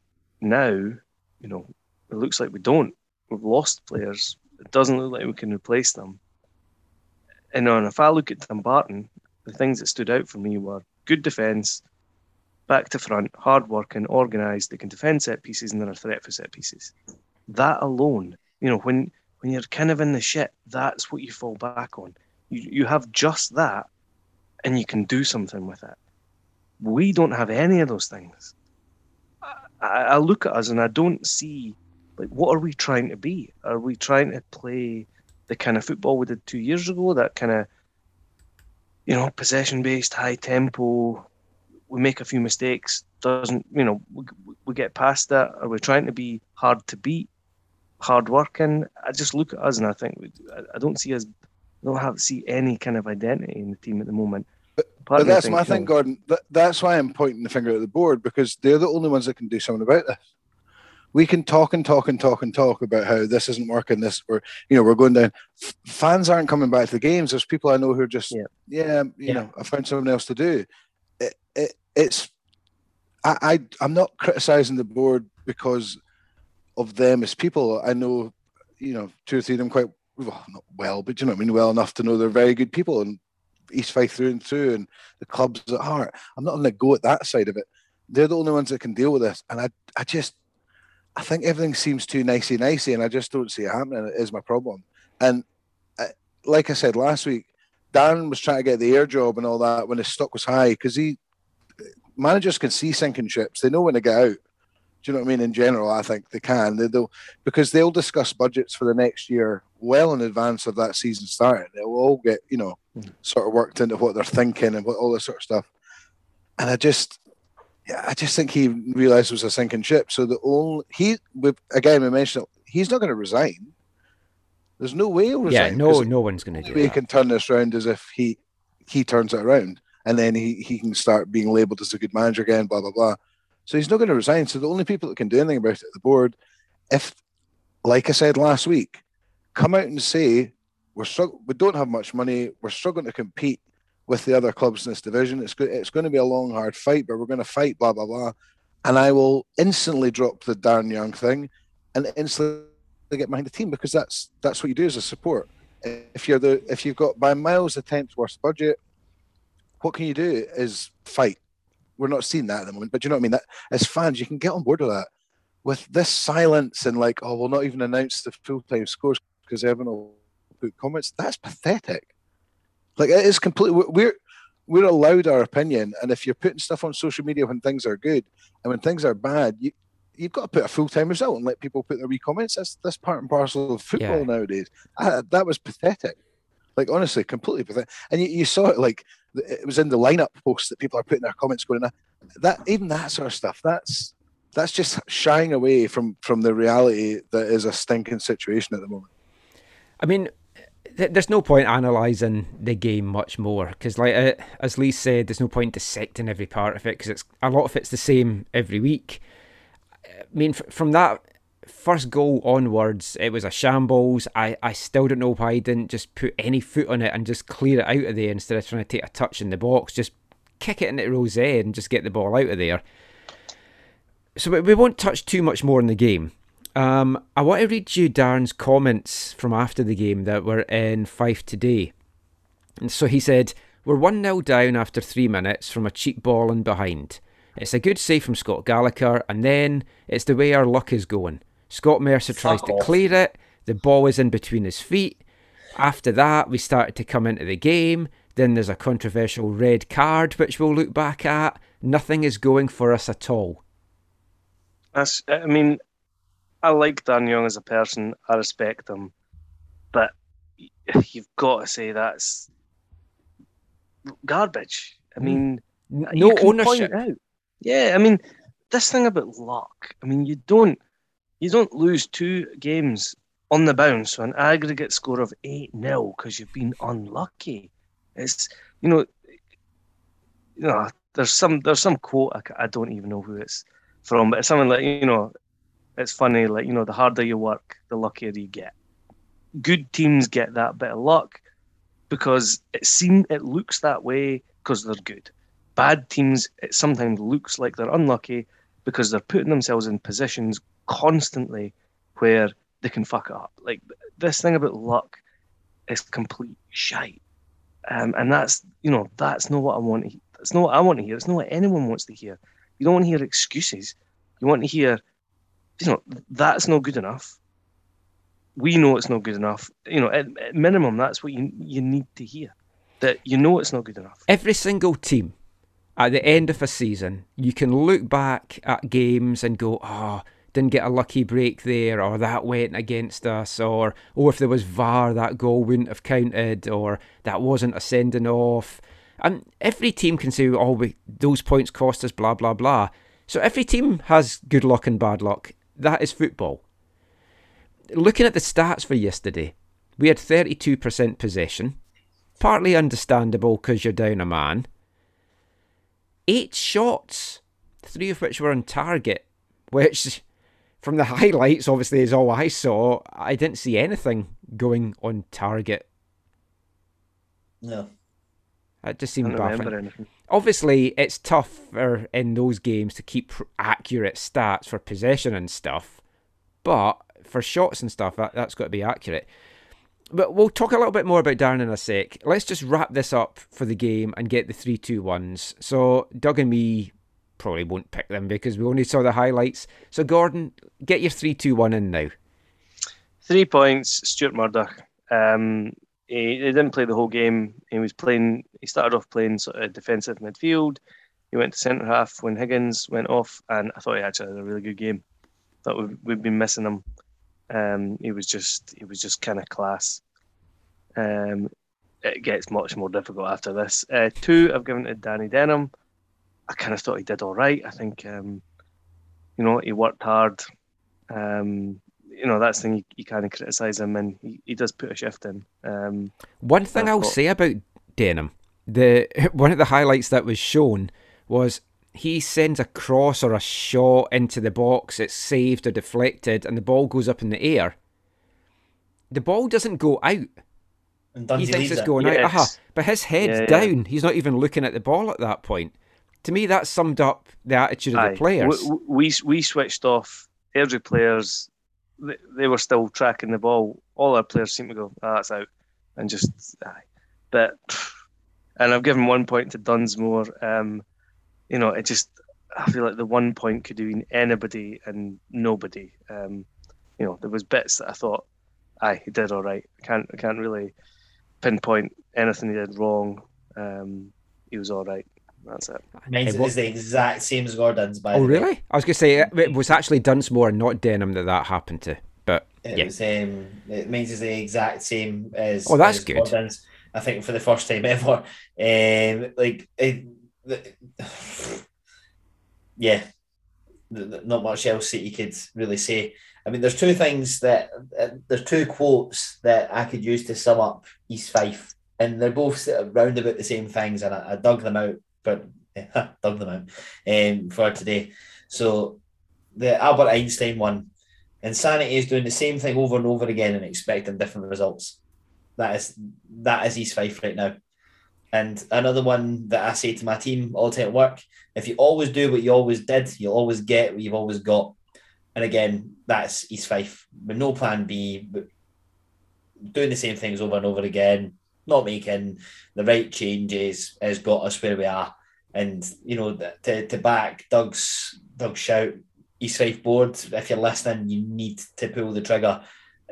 now, you know, it looks like we don't. We've lost players. It doesn't look like we can replace them. And on if I look at Dumbarton, the things that stood out for me were good defence, back to front, hard working, organised. They can defend set pieces and they're a threat for set pieces. That alone, you know, when when you're kind of in the shit, that's what you fall back on. You you have just that, and you can do something with it. We don't have any of those things. I, I look at us and I don't see like what are we trying to be? Are we trying to play the kind of football we did two years ago? That kind of you know possession based, high tempo. We make a few mistakes. Doesn't you know we, we get past that? Are we trying to be hard to beat, hard working? I just look at us and I think we, I, I don't see us. I don't have see any kind of identity in the team at the moment. But me that's my thing, Gordon. That, that's why I'm pointing the finger at the board because they're the only ones that can do something about this. We can talk and talk and talk and talk about how this isn't working. This or you know we're going down. F- fans aren't coming back to the games. There's people I know who are just Yeah. yeah, you Yeah. know I found something else to do. It, it, it's I, I I'm not criticizing the board because of them as people. I know you know two or three of them quite well, not well, but you know what I mean well enough to know they're very good people and East Fife through and through, and the club's at heart. I'm not going to go at that side of it. They're the only ones that can deal with this, and I, I just, I think everything seems too nicey nicey, and I just don't see it happening. It is my problem, and uh, like I said last week, Dan was trying to get the Ayr job and all that when his stock was high because he managers can see sinking ships. They know when to get out. Do you know what I mean? In general, I think they can. They, they'll because they'll discuss budgets for the next year well in advance of that season starting. It will all get you know sort of worked into what they're thinking and what all this sort of stuff. And I just, yeah, I just think he realised it was a sinking ship. So the all he, again, we mentioned it, he's not going to resign. There's no way he'll resign. no, 'cause no one's going to do he can turn this around as if he he turns it around, and then he he can start being labelled as a good manager again. Blah blah blah. So he's not going to resign. So the only people that can do anything about it at the board, if, like I said last week, come out and say we're strugg- we don't have much money, we're struggling to compete with the other clubs in this division. It's it's going to be a long, hard fight, but we're going to fight. Blah blah blah. And I will instantly drop the Darren Young thing, and instantly get behind the team because that's that's what you do as a support if you're the if you've got by miles a tenth worst budget, what can you do is fight. We're not seeing that at the moment, but you know what I mean. That as fans, you can get on board with that. With this silence and like, oh, we'll not even announce the full time scores because everyone will put comments. That's pathetic. Like it is completely. We're we're allowed our opinion, and if you're putting stuff on social media when things are good and when things are bad, you you've got to put a full time result and let people put their wee comments. That's that's part and parcel of football Yeah. nowadays. I, that was pathetic. Like honestly, completely pathetic. And you, you saw it like it was in the lineup posts that people are putting their comments going. "Ah, That even that sort of stuff. That's that's just shying away from from the reality that is a stinking situation at the moment. I mean, there's no point analysing the game much more because, like uh, as Lee said, there's no point dissecting every part of it because it's a lot of it's the same every week. I mean, f- from that first goal onwards, it was a shambles. I, I still don't know why he didn't just put any foot on it and just clear it out of there instead of trying to take a touch in the box. Just kick it into Rose and just get the ball out of there. So we, won't touch too much more on the game. Um, I want to read you Darren's comments from after the game that were in Fife today. And so he said, We're 1 0 down after three minutes from a cheap ball in behind. It's a good save from Scott Gallagher, and then it's the way our luck is going. Scott Mercer tries Fuck to off. clear it, the ball is in between his feet. After that, we started to come into the game. Then there's a controversial red card, which we'll look back at. Nothing is going for us at all. That's, I mean, I like Dan Young as a person. I respect him, but you've got to say that's garbage. I mean, No ownership. Yeah, I mean, this thing about luck. I mean, you don't you don't lose two games on the bounce with an aggregate score of eight 0 because you've been unlucky. It's you know, you know, there's some there's some quote I, I don't even know who it's from, but it's something like you know, it's funny like you know, the harder you work, the luckier you get. Good teams get that bit of luck because it seem it looks that way because they're good bad teams, it sometimes looks like they're unlucky because they're putting themselves in positions constantly where they can fuck it up. Like this thing about luck is complete shite. Um, and that's you know that's not what I want to. Hear. That's not what I want to hear. It's not what anyone wants to hear. You don't want to hear excuses. You want to hear, you know, that's not good enough. We know it's not good enough. You know, at, at minimum, that's what you you need to hear. That you know it's not good enough. Every single team at the end of a season, you can look back at games and go, oh, didn't get a lucky break there, or that went against us, or oh, if there was VAR, that goal wouldn't have counted, or that wasn't a sending off. And every team can say, oh, we, those points cost us, blah, blah, blah. So every team has good luck and bad luck. That is football. Looking at the stats for yesterday, we had 32% possession, partly understandable because you're down a man eight shots, three of which were on target, which from the highlights obviously is all I saw. I didn't see anything going on target. No. That just I seemed baffling. Obviously, it's tougher in those games to keep accurate stats for possession and stuff, but for shots and stuff, that, that's got to be accurate. But we'll talk a little bit more about Darren in a sec. Let's just wrap this up for the game and get the three two ones. So Doug and me probably won't pick them because we only saw the highlights. So Gordon, get your three two one in now. Three points, Stuart Murdoch. Um, he, he didn't play the whole game. He was playing. He started off playing sort of defensive midfield. He went to centre half when Higgins went off, and I thought he actually had a really good game. Thought we've, we've been missing him. Um, he was just he was just kind of class. Um, it gets much more difficult after this. Uh, two, I've given to Danny Denholm. I kind of thought he did all right. I think um, you know he worked hard. Um, you know that's the thing you, you kind of criticise him, and he, he does put a shift in. Um, One thing I I'll thought- say about Denholm, the [laughs] one of the highlights that was shown was he sends a cross or a shot into the box, it's saved or deflected, and the ball goes up in the air. The ball doesn't go out. And he thinks leaves it's it. going Yeah, out. Aha. it's- But his head's Yeah, yeah. down. He's not even looking at the ball at that point. To me, that summed up the attitude of aye. the players. We, we we switched off. Airdrie players, they, they were still tracking the ball. All our players seemed to go, ah, that's out, and just aye. But and I've given one point to Dunsmore. Um, you know, it just I feel like the one point could have been anybody and nobody. Um, you know, there was bits that I thought, aye, he did all right. I can't I can't really pinpoint anything he did wrong. Um, he was all right. That's it. Mine's Hey, what- is the exact same as Gordon's, by oh, the way. really? I was going to say it, it was actually Dunsmore and not Denholm that that happened to. But It yeah. was um, it means is the exact same as. Oh, that's as good. Gordon's. I think for the first time ever. Um, like, it, the, [sighs] yeah, Th- th- not much else that you could really say. I mean, there's two things that uh, there's two quotes that I could use to sum up East Fife, and they're both sort of round about the same things, and I, I dug them out, but dug [laughs] them out um, for today. So the Albert Einstein one Insanity is doing the same thing over and over again and expecting different results. That is that is East Fife right now. And another one that I say to my team all the time at work: if you always do what you always did, you'll always get what you've always got. And again, that's East Fife with no plan B, but doing the same things over and over again, not making the right changes has got us where we are. And you know, to, to back Doug's Doug's shout, East Fife board, if you're listening, you need to pull the trigger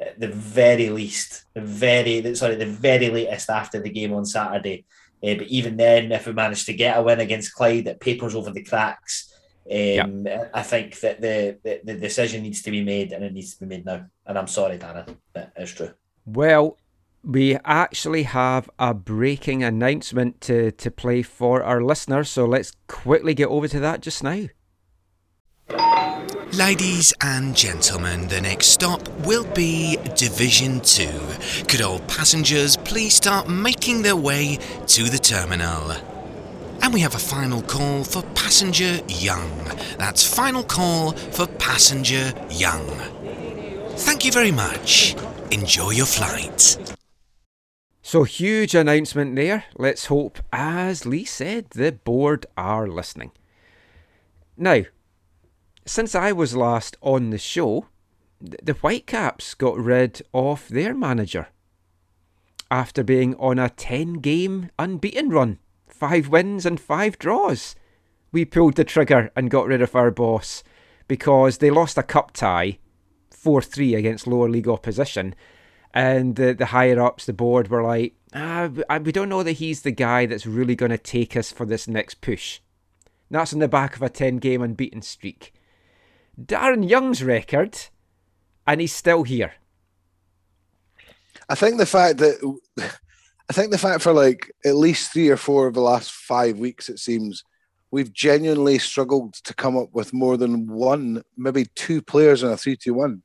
at the very least, the very sorry, the very latest after the game on Saturday. Uh, but even then, if we manage to get a win against Clyde, that papers over the cracks. Um, I think that the, the, the decision needs to be made, and it needs to be made now. And I'm sorry, Dana, that is true. Well, we actually have a breaking announcement to, to play for our listeners, so let's quickly get over to that just now. Ladies and gentlemen, the next stop will be Division 2. Could all passengers please start making their way to the terminal? And we have a final call for passenger Young. That's final call for passenger Young. Thank you very much. Enjoy your flight. So, huge announcement there. Let's hope, as Lee said, the board are listening. Now, since I was last on the show, the Whitecaps got rid of their manager after being on a 10 game unbeaten run five wins and five draws. We pulled the trigger and got rid of our boss because they lost a cup tie 4 3 against lower league opposition. And the, the higher ups, the board, were like, ah, we don't know that he's the guy that's really going to take us for this next push. And that's on the back of a 10 game unbeaten streak. Darren Young's record, and he's still here. I think the fact that I think the fact for like at least three or four of the last five weeks, it seems we've genuinely struggled to come up with more than one, maybe two players in a three-two-one.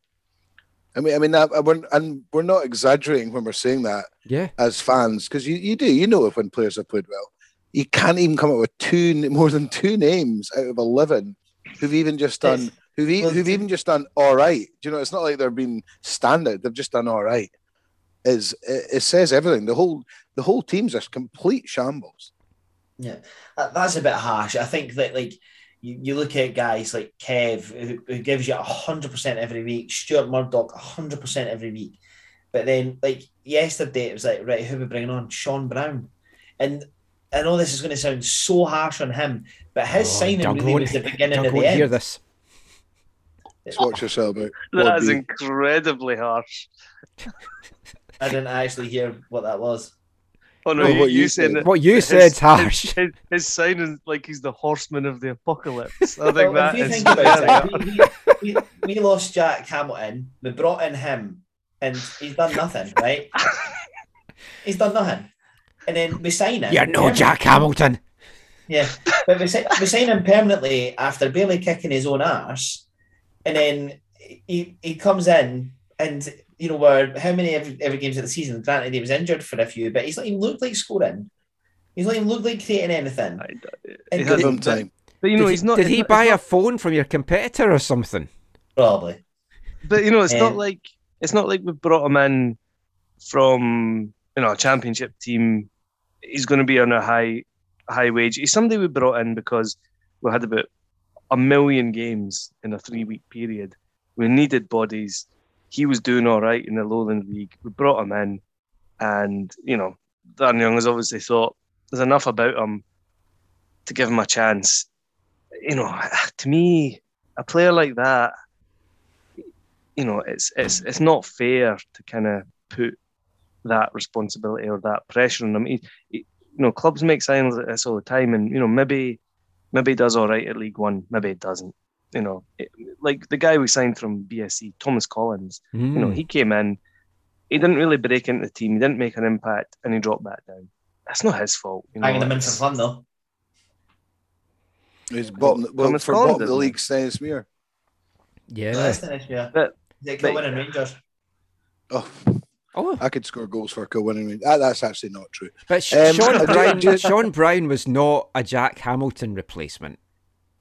I mean, I mean, that, we're, and we're not exaggerating when we're saying that. Yeah. As fans, because you, you do, you know, if when players have played well, you can't even come up with two [laughs] more than two names out of eleven who've even just done who've, well, who've even just done all right. Do you know? It's not like they've been standard; they've just done all right is it, it says everything. The whole the whole team's a complete shambles. Yeah, that's a bit harsh. I think that like you, you look at guys like Kev who, who gives you hundred percent every week, Stuart Murdoch hundred percent every week, but then like yesterday it was like right who are we bringing on Sean Brown, and I know this is going to sound so harsh on him, but his oh, signing really was the beginning of the end. Hear this. Let's watch yourself out. That is incredibly harsh. I didn't actually hear what that was. Oh no, no you, what you, you said. What you said, harsh. His, his, sign is like he's the horseman of the apocalypse. I [laughs] think well, that is. Think about it, we, we, we, lost Jack Hamilton. We brought in him, and he's done nothing. Right? he's done nothing, and then we sign him. You're no Jack Hamilton. Yeah, but we, we sign him permanently after barely kicking his own ass, and then he he comes in and you know, where how many every, every games of the season? Granted, he was injured for a few, but he's not even looked like scoring. He's not even looked like creating anything. He had some time. But you know, did he's not. Did he not, buy not, a phone from your competitor or something? Probably. But you know, it's um, not like it's not like we brought him in from you know a championship team. He's going to be on a high high wage. He's somebody we brought in because we had about a million games in a three week period. We needed bodies he was doing all right in the Lowland League. We brought him in, and you know, Dan Young has obviously thought there's enough about him to give him a chance. You know, [sighs] to me, a player like that, you know, it's it's it's not fair to kind of put that responsibility or that pressure on him. He, he, you know, clubs make signs like this all the time, and you know, maybe maybe he does all right at League One, maybe he doesn't you know, like the guy we signed from BSC, Thomas Collins. Mm. You know, hmm. he came in, he didn't really break into the team, he didn't make an impact, and he dropped back down. That's not his fault. You know, Hanging him in for fun though. He's bottom, well, for bottom of the league, Stenhousemuir. Yeah. Stenhousemuir. But, they Kilwinning Rangers. Oh. Oh. I could score goals for a Kilwinning. That, that's actually not true. But um, Sean, Brown, Sean Brown was not a Jack Hamilton replacement.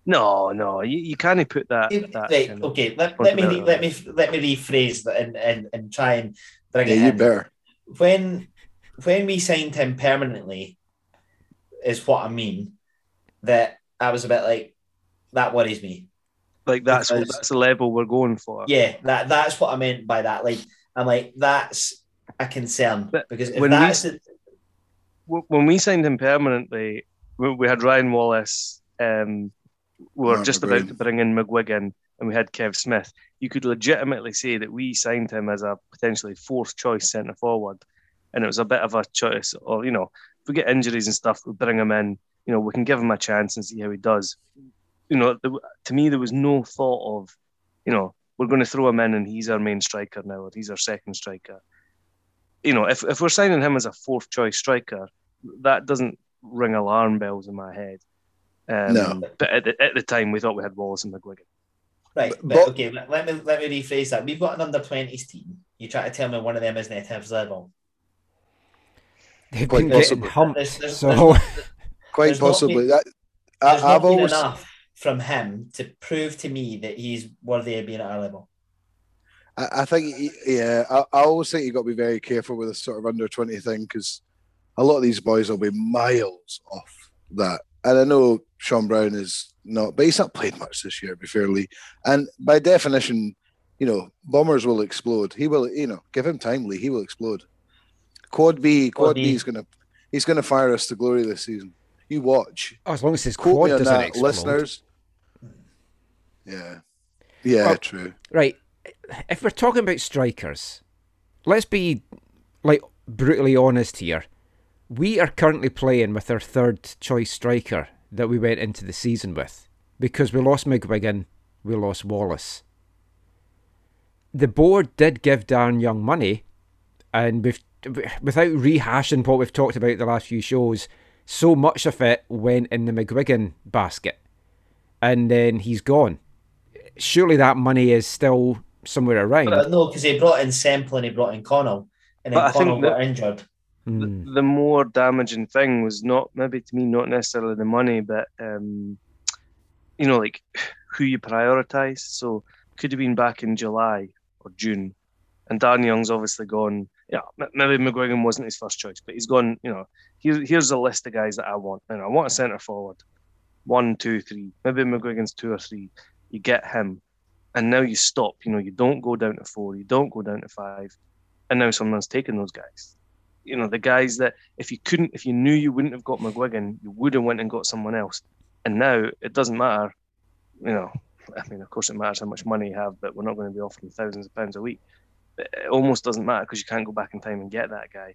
No, no, you, you can't put that. that right, kind of- okay. Let, let me re- let me let me rephrase that and, and, and try and bring Yeah, it you in. better. When when we signed him permanently, is what I mean. That I was a bit like that worries me. Like that's because- that's the level we're going for. Yeah, that that's what I meant by that. Like I'm like that's a concern But because if when we that's s- the, When we signed him permanently, we, we had Ryan Wallace. Um, we were Mark just about to bring in McGuigan, and we had Kev Smith. You could legitimately say that we signed him as a potentially fourth choice centre forward, and it was a bit of a choice. Or you know, if we get injuries and stuff, we bring him in. You know, we can give him a chance and see how he does. You know, to me, there was no thought of, you know, we're going to throw him in and he's our main striker now, or he's our second striker. You know, if if we're signing him as a fourth choice striker, that doesn't ring alarm bells in my head. Um, No. But at the, at the time, we thought we had Wallace and McGuigan. right, But- but, but- okay, let, let me let me rephrase that. We've got an under twenties team. You try to tell me one of them isn't at Hibs level. They've Quite been getting possibly. humped, There's- there's- so [laughs] Quite There's not possibly. been- that I, not I've been always enough from him to prove to me that he's worthy of being at our level. I, I think, y- yeah, I, I always think you've got to be very careful with this sort of under 20 thing because a lot of these boys will be miles off that. And I know Sean Brown is not, but he's not played much this year, to be fairly. And by definition, you know, bombers will explode. He will, you know, give him time, Lee. He will explode. Quad B, Quad Quad B B. is gonna, he's gonna fire us to glory this season. You watch. Oh, as long as his Quote quad doesn't that, explode. listeners. Yeah, yeah, Well- true. Right. If we're talking about strikers, let's be like brutally honest here. We are currently playing with our third choice striker that we went into the season with because we lost McGuigan, we lost Wallace. The board did give Darren Young money, and we've, without rehashing what we've talked about the last few shows, so much of it went in the McGuigan basket, and then he's gone. Surely that money is still somewhere around. But no, because he brought in Semple and he brought in Connell, and then But Connell got that- injured. Hmm. the more damaging thing was not maybe to me not necessarily the money, but um, you know, like [sighs] who you prioritize. So could have been back in July or June, and Dan Young's obviously gone. Yeah, maybe McGuigan wasn't his first choice, but he's gone. You know, here, here's a list of guys that I want. And I want a centre forward, one, two, three. Maybe McGuigan's two or three. You get him, and now you stop. You know, you don't go down to four. You don't go down to five, and now someone's taking those guys you know the guys that if you couldn't if you knew you wouldn't have got McGuigan you would have went and got someone else. And now it doesn't matter you know I mean of course it matters how much money you have but we're not going to be offering thousands of pounds a week. But it almost doesn't matter because you can't go back in time and get that guy.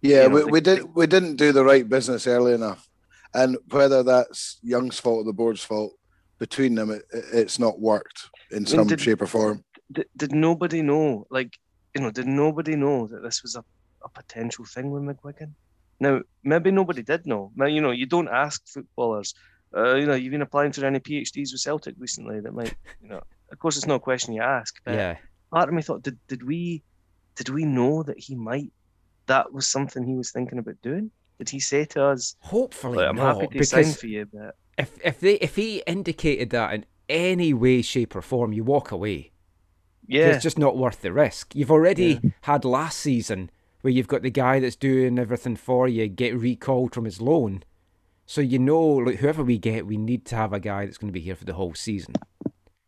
Yeah, you know, we, the- we did we didn't do the right business early enough, and whether that's Young's fault or the board's fault, between them, it, it- it's not worked in some did- shape or form. did, did nobody know like you know did nobody know that this was a, a potential thing with McGuigan now maybe nobody did know now you know you don't ask footballers uh, you know you've been applying for any PhDs with Celtic recently that might you know of course it's not a question you ask but Yeah. part of me thought, did did we did we know that he might that was something he was thinking about doing? Did he say to us, Hopefully "I'm not, happy to sign because for you," but if if they if he indicated that in any way, shape, or form, you walk away. yeah, It's just not worth the risk. You've already had last season where you've got the guy that's doing everything for you get recalled from his loan. So you know, like whoever we get, we need to have a guy that's going to be here for the whole season.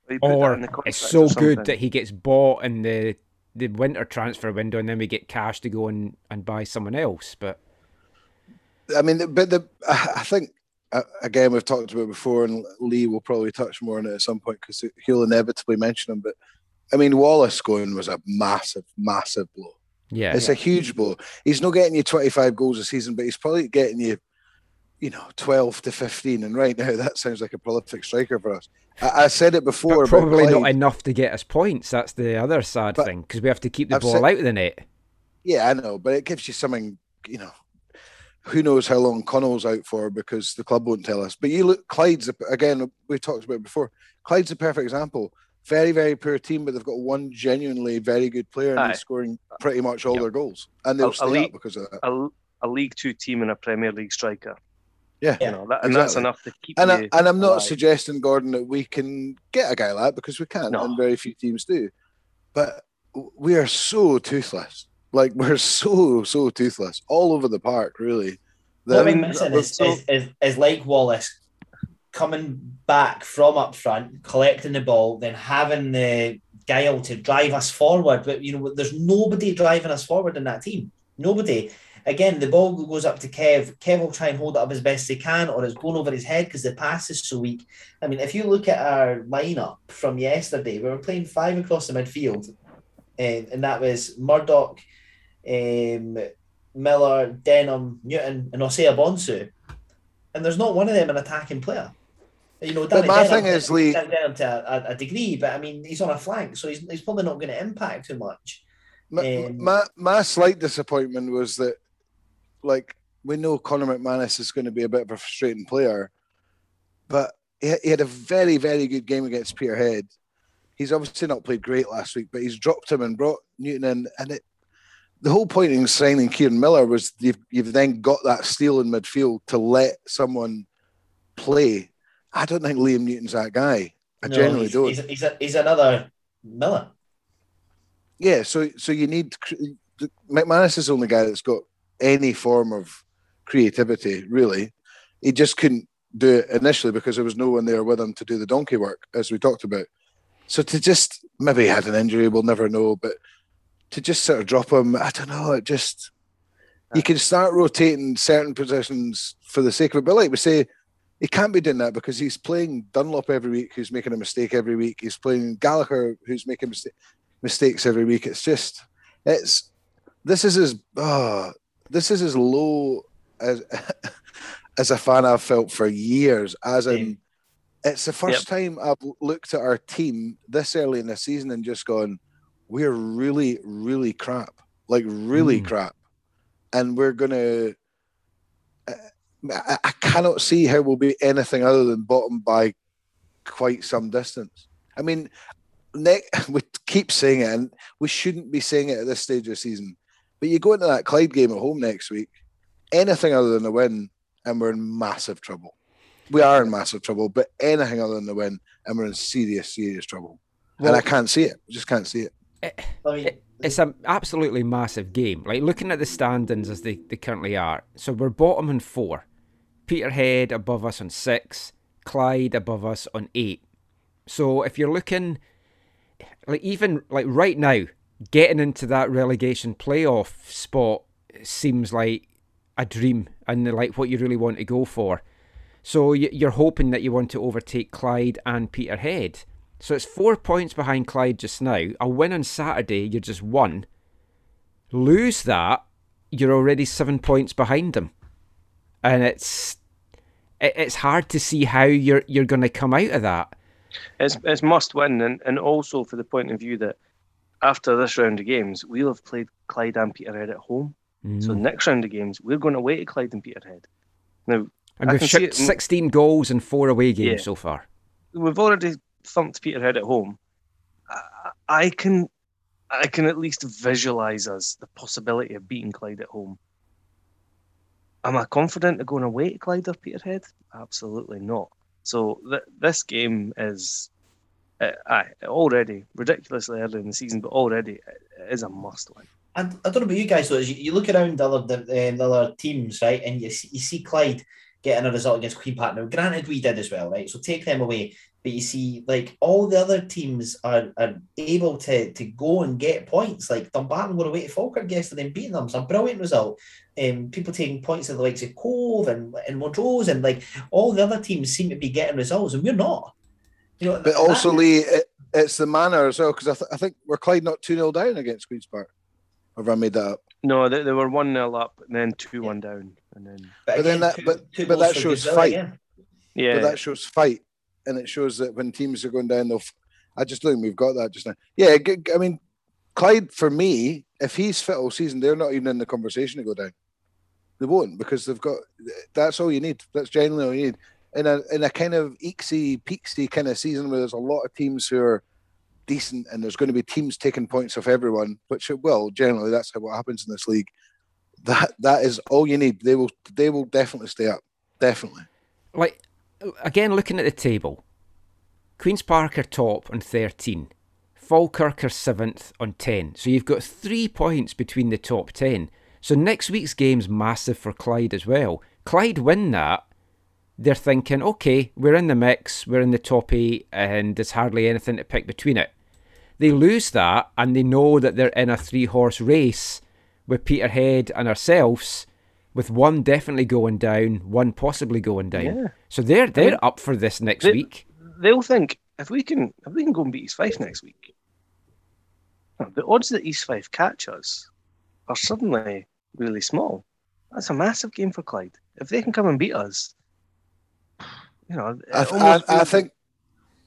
we put that Or it's so or good that he gets bought in the the winter transfer window, and then we get cash to go and, and buy someone else. But I mean, but the I I think uh, again we've talked about it before, and Lee will probably touch more on it at some point because he'll inevitably mention him. But I mean, Wallace going was a massive, massive blow. Yeah, It's a huge blow. He's not getting you 25 goals a season, but he's probably getting you, you know, 12 to 15. And right now, that sounds like a prolific striker for us. I, I said it before. but about probably not Clyde. enough to get us points. That's the other sad thing because we have to keep the I've ball said- out of the net. Yeah, I know, but it gives you something, you know. Who knows how long Connell's out for because the club won't tell us. But you look, Clyde's again. We talked about it before. Clyde's a perfect example. Very, very poor team, but they've got one genuinely very good player, and he's scoring pretty much all Yep. their goals, and they'll A- stay elite- up because of that. a, a League Two team and a Premier League striker. Yeah. You know, that, and that's enough to keep And, I, you and I'm not alive. suggesting, Gordon, that we can get a guy like that because we can't, No. and very few teams do. But we are so toothless. Like [laughs] we're so so toothless all over the park, really. What That- we're mean, missing that is, was is, is, is like Wallace coming back from up front, collecting the ball, then having the guile to drive us forward. But you know, there's nobody driving us forward in that team. Nobody. Again, the ball goes up to Kev. Kev will try and hold it up as best he can, or it's going over his head because the pass is so weak. I mean, if you look at our lineup from yesterday, we were playing five across the midfield, and, and that was Murdoch, um, Miller, Denholm, Newton, and Osei Bonsu. And there's not one of them an attacking player. You know, But my Denham, thing is, Lee- Danny Denholm to a, a degree, but I mean, he's on a flank, so he's, he's probably not going to impact too much. my, um, my my slight disappointment was that, like, we know Conor McManus is going to be a bit of a frustrating player, but he, he had a very very good game against Peterhead. He's obviously not played great last week, but he's dropped him and brought Newton in, and it. The whole point in signing Kieran Miller was you've, you've then got that steel in midfield to let someone play. I don't think Liam Newton's that guy. I No, genuinely he's, don't. He's, he's, a, he's another Miller. Yeah, so so you need McManus is the only guy that's got any form of creativity. Really, he just couldn't do it initially because there was no one there with him to do the donkey work, as we talked about. So to just maybe he had an injury, we'll never know. But to just sort of drop him, I don't know. It just you uh, can start rotating certain positions for the sake of it. But like we say, he can't be doing that because he's playing Dunlop every week, who's making a mistake every week. He's playing Gallagher, who's making mistake, mistakes every week. It's just, it's this is as oh, this is as low as [laughs] as a fan I've felt for years. As in, Same. it's the first time I've looked at our team this early in the season and just gone, we're really, really crap, like really Mm. crap, and we're gonna. I, I cannot see how we'll be anything other than bottom by quite some distance. I mean, ne- [laughs] we keep saying it, and we shouldn't be saying it at this stage of the season. But you go into that Clyde game at home next week, anything other than a win, and we're in massive trouble. We are in massive trouble, but anything other than the win, and we're in serious, serious trouble. and I can't see it. I just can't see it. I mean, It- it's an absolutely massive game. Like looking at the standings as they, they currently are. So we're bottom on four. Peterhead above us on six. Clyde above us on eight. So if you're looking, like even like right now, getting into that relegation playoff spot seems like a dream and like what you really want to go for. So you're hoping that you want to overtake Clyde and Peterhead. So it's four points behind Clyde just now. A win on Saturday, you're just one. Lose that, you're already seven points behind them, and it's it, it's hard to see how you're you're going to come out of that. It's it's must win, and, and also for the point of view that after this round of games, we'll have played Clyde and Peterhead at home. So Mm. next round of games, we're going away to Clyde and Peterhead. Now and I we've shipped 16 goals and four away games Yeah. so far. we've already thumped Peterhead at home. I, I can I can at least visualize us the possibility of beating Clyde at home. Am I confident of going away to Clyde or Peterhead? Absolutely not. So th- this game is, uh, aye, already ridiculously early in the season, but already it is a must win. I, I don't know about you guys though. Is you, you look around the other the, the other teams, right, and you see, you see Clyde getting a result against Queen Park. Now, granted, we did as well, right? So take them away, but you see, like all the other teams are, are able to to go and get points. Like Dumbarton were away to Falkirk yesterday and beating them. It's a brilliant result. Um, people taking points at the likes of Cove and and Montrose, and like all the other teams seem to be getting results, and we're not. You know, But that- also, Lee, it, it's the manner as well because I, th- I think we're Clyde not two 0 down against Queens Park. Or have I made that up? No, they, they were one 0 up and then two one down, and then But then again, that- two- but- two but that shows fight. again. yeah, But that shows fight, and it shows that when teams are going down, they'll. F- I just don't think we've got that just now. Yeah, I mean, Clyde for me, if he's fit all season, they're not even in the conversation to go down. They won't because they've got. That's all you need. That's generally all you need. In a in a kind of eeksy peaksy kind of season where there's a lot of teams who are decent and there's going to be teams taking points off everyone, which it will generally. That's how what happens in this league. That that is all you need. They will they will definitely stay up. definitely. Like again, looking at the table, Queens Park are top on thirteen. Falkirk are seventh on ten. So you've got three points between the top ten. So next week's game's massive for Clyde as well. Clyde win that, they're thinking, okay, we're in the mix, we're in the top eight, and there's hardly anything to pick between it. They lose that, and they know that they're in a three horse race with Peterhead and ourselves, with one definitely going down, one possibly going down. Yeah. So they're they're up for this next They- week. They'll think if we can if we can go and beat East Fife next week, the odds that East Fife catch us are suddenly really small. That's a massive game for Clyde. If they can come and beat us, you know, I, th- I, I think,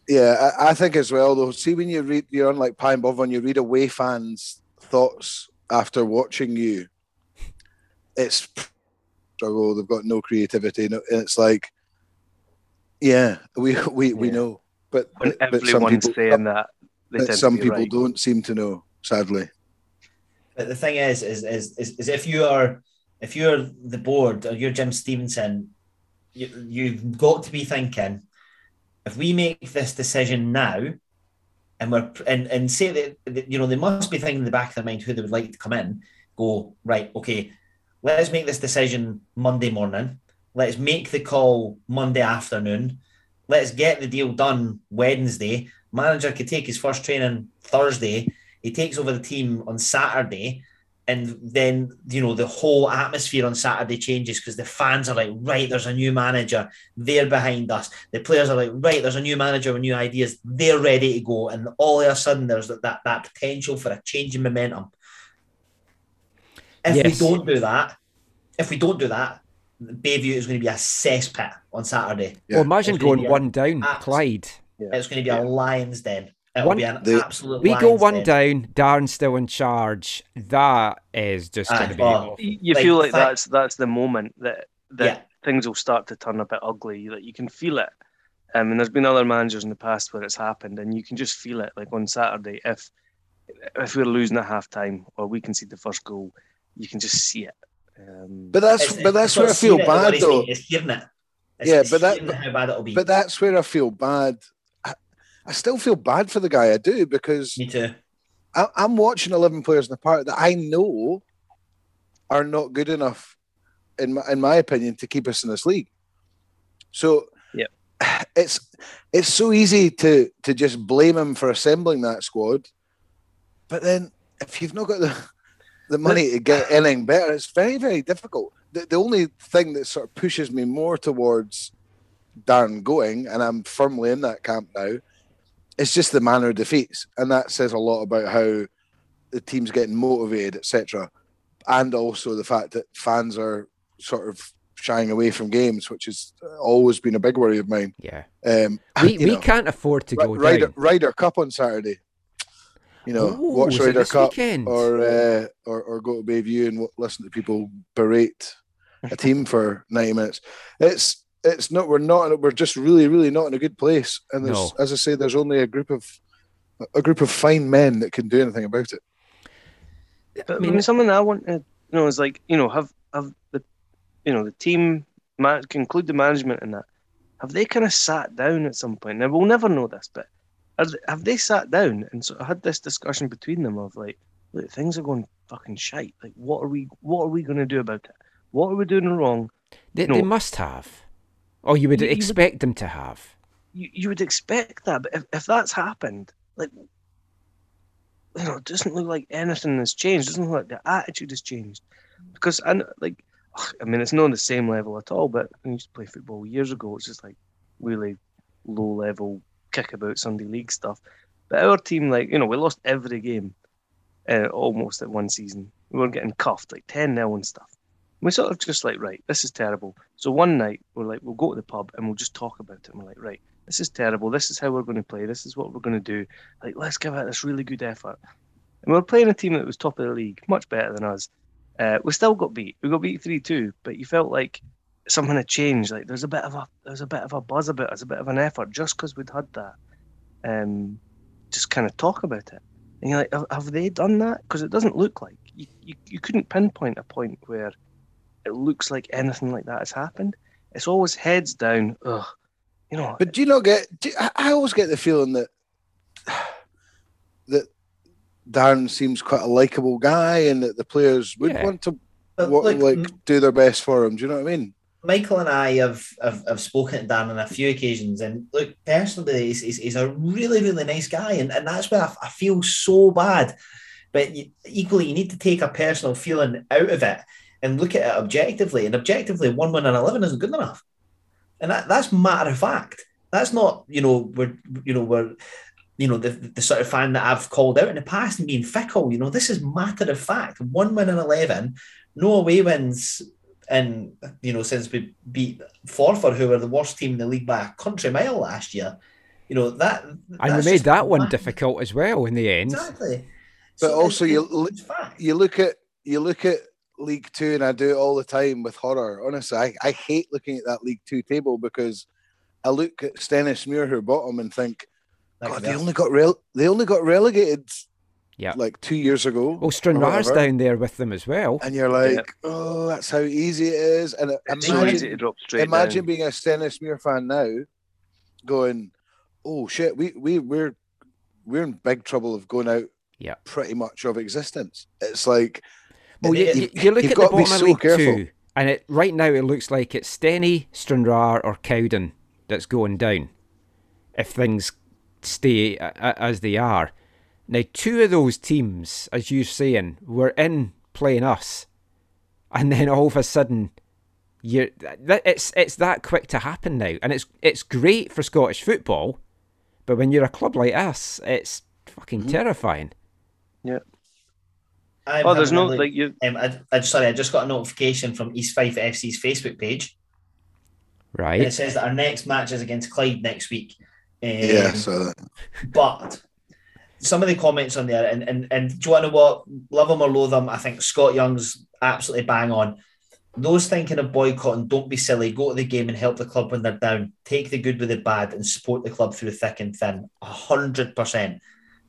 yeah, I, I think as well. Though, see when you read, you're on like Pine Bob, when you read away fans' thoughts after watching you, it's struggle. They've got no creativity, no, and it's like, yeah, we [laughs] we, we know, but, when but, but some everyone's people, saying that, they but tend some to be people right. don't seem to know. Sadly, But the thing is, is, is, is, is if you are, if you're the board or you're Jim Stevenson, you, you've got to be thinking, if we make this decision now, and we're and and say that that, you know they must be thinking in the back of their mind who they would like to come in. Go right, okay. Let's make this decision Monday morning. Let's make the call Monday afternoon. Let's get the deal done Wednesday. Manager could take his first training Thursday. He takes over the team on Saturday, and then you know the whole atmosphere on Saturday changes because the fans are like, right, there's a new manager, they're behind us. The players are like, right, there's a new manager with new ideas, they're ready to go, and all of a sudden there's that that, that potential for a change in momentum. If Yes. we don't do that, if we don't do that, Bayview is going to be a cesspit on Saturday. Yeah. Well, imagine It's gonna going one down, abs- Clyde. It's going to be a lion's den. It'll One- be an They- absolute. We go one den. down, Darren's still in charge. That is just Aye, going to be well. You you Like, feel like the that's that's the moment that that Yeah. things will start to turn a bit ugly. Like you can feel it. Um, and there's been other managers in the past where it's happened, and you can just feel it. Like on Saturday, if if we're losing at half time or we concede the first goal, you can just see it. Um, but that's It's- but that's where I feel it, bad though. saying, It's hearing it. It's, Yeah, it's but that- how bad it'll be. But that's where I feel bad. I, I still feel bad for the guy. I do because Me too. I, I'm watching 11 players in the park that I know are not good enough, in my, in my opinion, to keep us in this league. So Yep. [sighs] it's it's so easy to to just blame him for assembling that squad, but then if you've not got the the money to get anything better, it's very very difficult. The, the only thing that sort of pushes me more towards Darren going, and I'm firmly in that camp now, it's just the manner of defeats, and that says a lot about how the team's getting motivated, etc. And also the fact that fans are sort of shying away from games, which has always been a big worry of mine. Yeah. Um, We, [laughs] we know, can't afford to go Ryder, down. Ryder Cup on Saturday. You know, Oh, watch is it Ryder Cup weekend? or, uh, or or go to Bayview and w- listen to people berate a team [laughs] for ninety minutes. It's it's not. We're not. We're just really, really not in a good place. And there's, No. as I say, there's only a group of a group of fine men that can do anything about it. But I I mean- mean, something I want to you know is like you know have have the you know the team ma- conclude the management in that have they kind of sat down at some point? Now we'll never know this, but are have they sat down and sort of had this discussion between them of like, look, things are going fucking shite. Like, what are we what are we going to do about it? What are we doing wrong? They, No. they must have. Or you would You- you would- expect them to have. You you would expect that, but if, if that's happened, like. You know, it doesn't look like anything has changed. It doesn't look like the attitude has changed. Because I like I mean, it's not on the same level at all. But I used to play football years ago. It's just like really low level kickabout Sunday league stuff. But our team, like you know, we lost every game uh, almost at one season. We were getting cuffed like ten 0 and stuff. We sort of just like right, this is terrible. So one night we're like, we'll go to the pub and we'll just talk about it. And we're like, right, this is terrible. This is how we're going to play. This is what we're going to do. Like, let's give it this really good effort. And we were playing a team that was top of the league, much better than us. Uh, we still got beat. We got beat three two, but you felt like something had changed. Like there's a bit of a there's a bit of a buzz about us, a bit of an effort, just because we'd had that. Um, just kind of talk about it. And you're like, have, have they done that? Because it doesn't look like you, you. You couldn't pinpoint a point where it looks like anything like that has happened. it's always heads down. Ugh, you know. But do you not get? Do you- I I always get the feeling that that Darren seems quite a likable guy, and that the players would Yeah. want to But wa- look, like do their best for him. Do you know what I mean? Michael and I have, have, have spoken to Dan on a few occasions, and look, personally, he's, he's, he's a really, really nice guy, and, and that's why I, I feel so bad. But you, equally, you need to take a personal feeling out of it and look at it objectively. And objectively, one win and eleven isn't good enough, and that, that's matter of fact. That's not, you know, we're, you know, we're, you know, the, the sort of fan that I've called out in the past and being fickle. You know, this is matter of fact. One win and eleven, no away wins and you know since we beat Forfar, who were the worst team in the league by a country mile last year, you know that. And we made that one mad. difficult as well in the end. Exactly. But So also it's- you it's- l- it's fact. You look at you look at League Two, and I do it all the time with horror. Honestly, I, I hate looking at that League Two table because I look at Stenhousemuir who bottom and think, That God, they only got rel- they only got relegated Yeah. like two years ago. Well, Stranraer's whatever. down there with them as well. and you're like, Yeah. oh, that's how easy it is. And It's imagine, easy to drop straight imagine down. being a Stenhousemuir fan now, going, oh shit, we we we're we're in big trouble of going out. Yeah. pretty much of existence. It's like, Well, you, you- you, you look at the got to bottom of so League careful. Two, and it right now it looks like it's Steny, Stranraer, or Cowden that's going down. If things stay a- a- as they are, now two of those teams, as you're saying, were in playing us, and then all of a sudden, you that it's it's that quick to happen now, and it's it's great for Scottish football, but when you're a club like us, it's fucking Mm-hmm. terrifying. I'm Oh, there's no look- like you. Um, I, I sorry, I just got a notification from East Fife FC's Facebook page, Right. and it says that our next match is against Clyde next week. Um, yeah, so but some of the comments on there, and and and do you want to know what? Love them or loathe them, I think Scott Young's absolutely bang on. Those thinking of boycotting, don't be silly. Go to the game and help the club when they're down. Take the good with the bad and support the club through thick and thin. A hundred percent.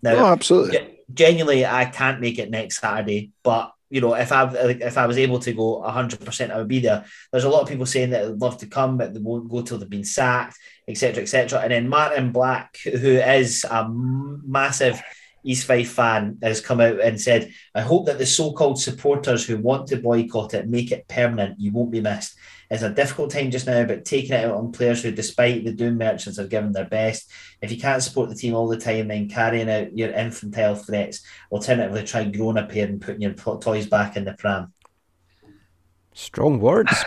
Now, oh, absolutely. Ge- genuinely, I can't make it next Saturday, but you know, if I if I was able to go hundred percent, I would be there. There's a lot of people saying that they'd love to come, but they won't go till they've been sacked, etc., etc. And then Martin Black, who is a massive East Fife fan, has come out and said, "I hope that the so-called supporters who want to boycott it make it permanent. You won't be missed." It's a difficult time just now, but taking it out on players who, despite the doom merchants, have given their best. If you can't support the team all the time, then carrying out your infantile threats. Alternatively, try growing a pair and putting your toys back in the pram. Strong words,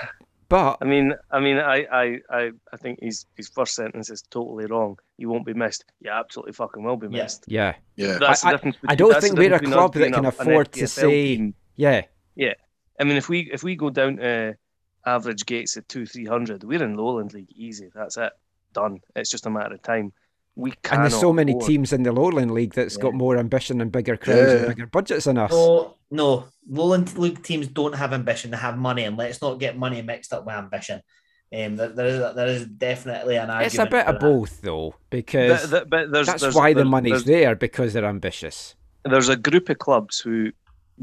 but I mean, I mean, I, I, I, I think his his first sentence is totally wrong. You won't be missed. You absolutely fucking will be missed. yeah, Yeah. That's I- the difference. I don't that's think we're a difference between us club that can afford to SPFL say- team. yeah. I mean, if we if we go down to average gates at two three hundred, we're in Lowland League easy. That's it, done. It's just a matter of time. We And there's so many afford- teams in the Lowland League that's Yeah. got more ambition and bigger crowds and bigger budgets than us. No, no. Lowland League teams don't have ambition; they have money, and let's not get money mixed up with ambition. Um, there, there is there is definitely an argument. it's a bit of that. both, though, because But, but there's, that's there's, why the money's there because they're ambitious. there's a group of clubs who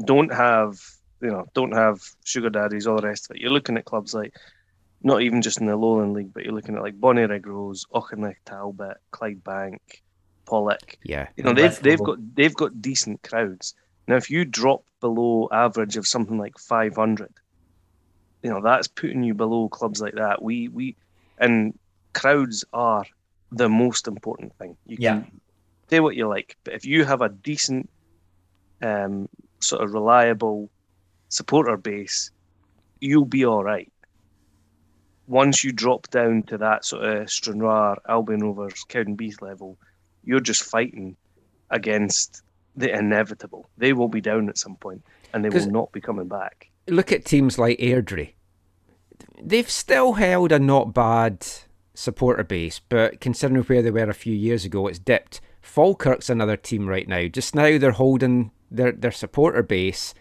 don't have you know don't have sugar daddies all the rest of it. You're looking at clubs like not even just in the lowland league but you're looking at like Bonnyrigg Rose, auchinleck talbot clydebank Pollok. Yeah, you know they've they've Lithgow. got they've got decent crowds. Now if you drop below average of something like 500 you know that's putting you below clubs like that. We we and crowds are the most important thing. You Yeah. can say what you like but if you have a decent um sort of reliable supporter base you'll be all right once you drop down to that sort of Stranraer, Albion Rovers, Cowdenbeath level, you're just fighting against the inevitable. They will be down at some point, and they will not be coming back. look at teams like Airdrie. They've still held a not bad supporter base, but considering where they were a few years ago, it's dipped. Falkirk's another team right now. Just now they're holding their, their supporter base.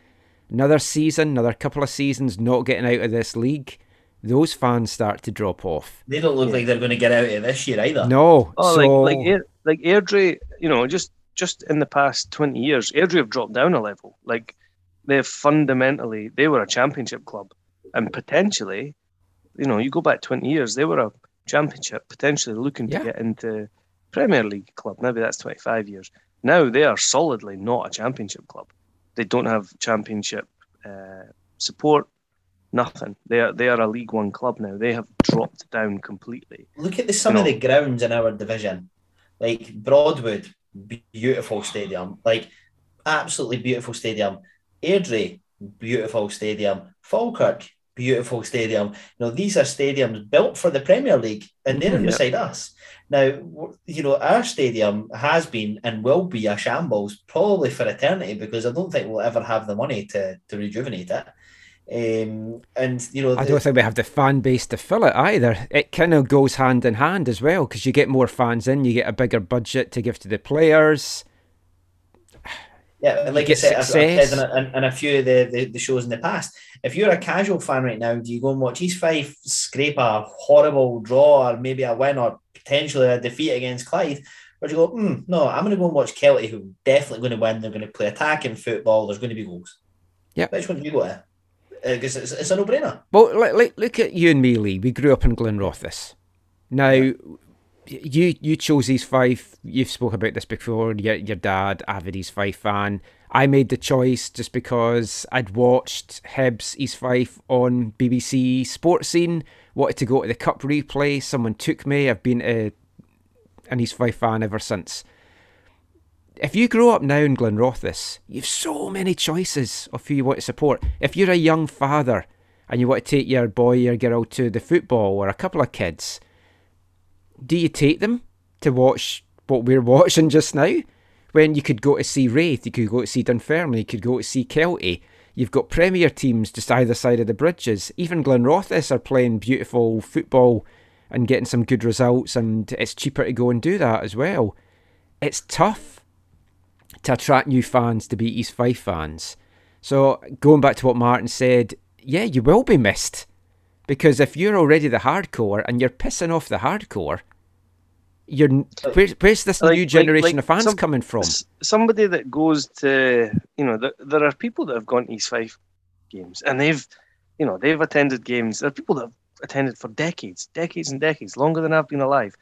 Another season, another couple of seasons not getting out of this league. Those fans start to drop off. They don't look like they're going to get out of this year either. No, Oh, so like like Air, like Airdrie, you know, just just in the past twenty years, Airdrie have dropped down a level. Like they've fundamentally, they were a championship club, and potentially You know, you go back 20 years, they were a championship, potentially looking Yeah. to get into Premier League club. Maybe that's 25 years. Now they are solidly not a championship club. They don't have championship uh, support, nothing. They are they are a League One club now. They have dropped down completely. Look at the some of know. the grounds in our division, like Broadwood, beautiful stadium, like absolutely beautiful stadium. Airdrie, beautiful stadium. Falkirk, beautiful stadium. You know, these are stadiums built for the Premier League, and they're Yeah. beside us. Now, you know, our stadium has been and will be a shambles probably for eternity because I don't think we'll ever have the money to to rejuvenate it. Um, and you know, I don't think we have the fan base to fill it either. It kind of goes hand in hand as well because you get more fans in, you get a bigger budget to give to the players. Yeah, and like I said, I've, I've said in a, in, a few of the, the, the shows in the past, if you're a casual fan right now, do you go and watch East Fife scrape a horrible draw or maybe a win or potentially a defeat against Clyde? Or do you go, hmm, no, I'm going to go and watch Kelty, who definitely going to win. They're going to play attacking football. There's going to be goals. Yeah. Which one do you go to? Because it's, it's a no brainer. Well, like, like, look at you and me, Lee. We grew up in Glenrothes. Now, you you chose East Fife. You've spoke about this before. Your, your dad, avid East Fife fan. I made the choice just because I'd watched Hibs East Fife on BBC Sports Scene. Wanted to go to the Cup replay. Someone took me. I've been a, an East Fife fan ever since. If you grow up now in Glenrothes, you've so many choices of who you want to support. If you're a young father and you want to take your boy or girl to the football or a couple of kids, do you take them to watch what we're watching just now? When you could go to see Raith, you could go to see Dunfermline, you could go to see Kelty. You've got Premier teams just either side of the bridges. Even Glenrothes are playing beautiful football and getting some good results, and it's cheaper to go and do that as well. It's tough to attract new fans to be East Fife fans. So going back to what Martin said, yeah, you will be missed. Because if you're already the hardcore and you're pissing off the hardcore, you're where, where's this Like- new generation like of fans some- coming from? Somebody that goes to you know there, there are people that have gone to East Fife games and they've you know they've attended games. There are people that have attended for decades decades and decades longer than I've been alive.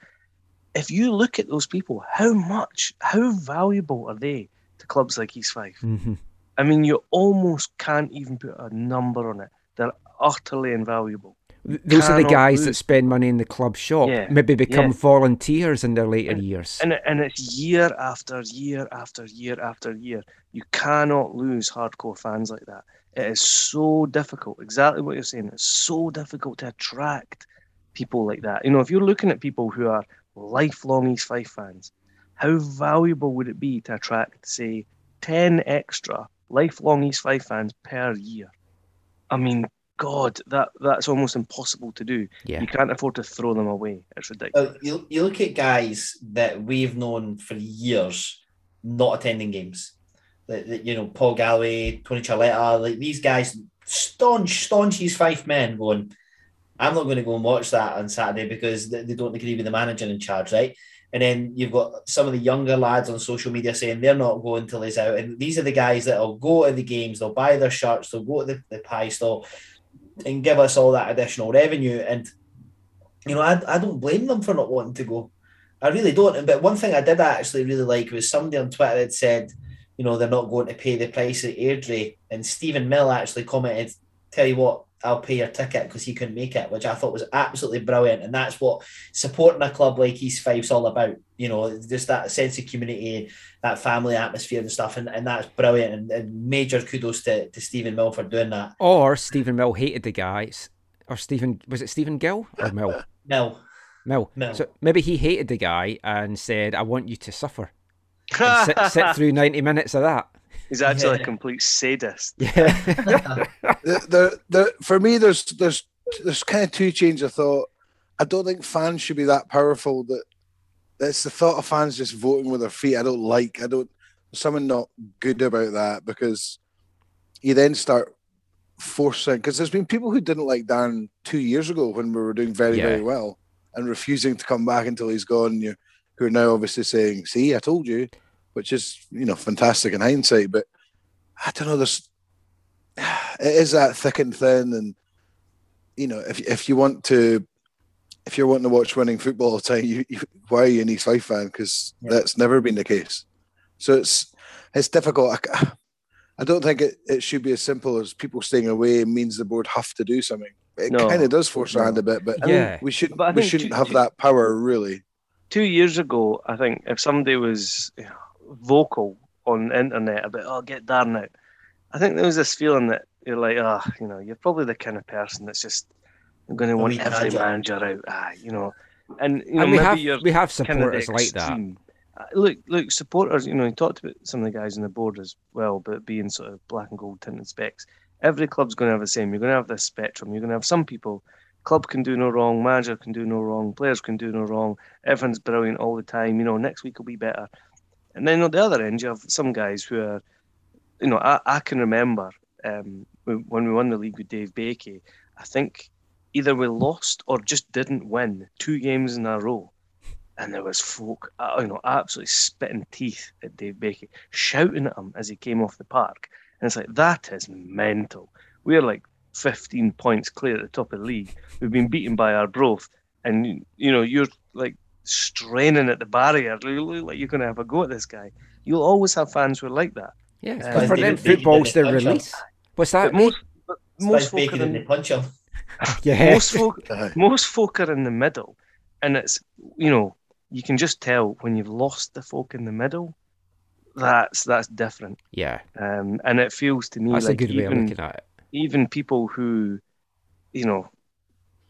If you look at those people how much how valuable are they to clubs like East Fife? Hmm I mean you almost can't even put a number on it utterly invaluable Those are the cannot guys that spend money in the club shop, Yeah, maybe become yeah. volunteers in their later years. and and it's year after year after year after year. You cannot lose hardcore fans like that. It is so difficult. Exactly what you're saying. It's so difficult to attract people like that. You know, if you're looking at people who are lifelong East Fife fans, how valuable would it be to attract, say, ten extra lifelong East Fife fans per year? I mean, God, that that's almost impossible to do. yeah. You can't afford to throw them away. It's ridiculous. Uh, you, you look at guys that we've known for years not attending games. Like, like, you know, Paul Galloway, Tony Charletta, like these guys, staunch, staunch East Fife men going, I'm not going to go and watch that on Saturday because they, they don't agree with the manager in charge, right? And then you've got some of the younger lads on social media saying they're not going till he's out. And these are the guys that'll go to the games, they'll buy their shirts, they'll go to the, the pie stall and give us all that additional revenue. And you know, I, I don't blame them for not wanting to go. I really don't. But one thing I did actually really like was somebody on Twitter had said, you know, they're not going to pay the price at Airdrie. And Stephen Mill actually commented, tell you what, I'll pay your ticket because he couldn't make it, which I thought was absolutely brilliant. And that's what supporting a club like East Fife's all about. You know, just that sense of community, that family atmosphere and stuff. And, and that's brilliant. And, and major kudos to, to Stephen Mill for doing that. Or Stephen Mill hated the guys, or Stephen was it Stephen Gill or Mill? [laughs] Mill. Mill. Mill. So maybe he hated the guy and said, "I want you to suffer [laughs] sit, sit through ninety minutes of that." He's actually Yeah. a complete sadist. Yeah. [laughs] the, the, the, for me, there's there's there's kind of two chains of thought. I don't think fans should be that powerful. That that's the thought of fans just voting with their feet. I don't like. I don't. There's something not good about that because you then start forcing. Because there's been people who didn't like Dan two years ago when we were doing very Yeah. very well and refusing to come back until he's gone. You who are now obviously saying, "See, I told you," which is you know fantastic in hindsight. But I don't know. There's [sighs] it is that thick and thin, and you know, if if you want to, if you're wanting to watch winning football all the time, you, you why are you an East Fife fan? Because Yeah. that's never been the case. So it's it's difficult. [sighs] I don't think it, it should be as simple as people staying away means the board have to do something. It No. kind of does force our hand a bit, but Yeah. we should we shouldn't two- have two- that power really. two years ago, I think if somebody was you know, vocal on the internet about oh get Darren out, I think there was this feeling that you're like ah you know you're probably the kind of person that's just going to want every manager out ah you know and you know and we maybe have we have kind of supporters like that. Uh, Look, look, supporters. You know, you talked about some of the guys on the board as well, but being sort of black and gold tinted specs. Every club's going to have the same. You're going to have this spectrum. You're going to have some people. Club can do no wrong. Manager can do no wrong. Players can do no wrong. Everyone's brilliant all the time. You know, next week will be better. And then on the other end, you have some guys who are, you know, I, I can remember um, when we won the league with Dave Baikie. I think either we lost or just didn't win two games in a row and there was folk, uh, you know, absolutely spitting teeth at Dave Baikie, shouting at him as he came off the park. And it's like that is mental. We're like 15 points clear at the top of the league. We've been beaten by Arbroath, and you know you're like straining at the barrier. You look like you're going to have a go at this guy. You'll always have fans who are like that. Yeah, Uh, for them, football's did their it, punch release. What's that? But most, but most Spice folk are in, the punch him. [laughs] yeah, most folk [laughs] most folk are in the middle, and it's you know you can just tell when you've lost the folk in the middle. That's that's different, yeah. um, and it feels to me That's like a good way of even looking at it. even people who, you know,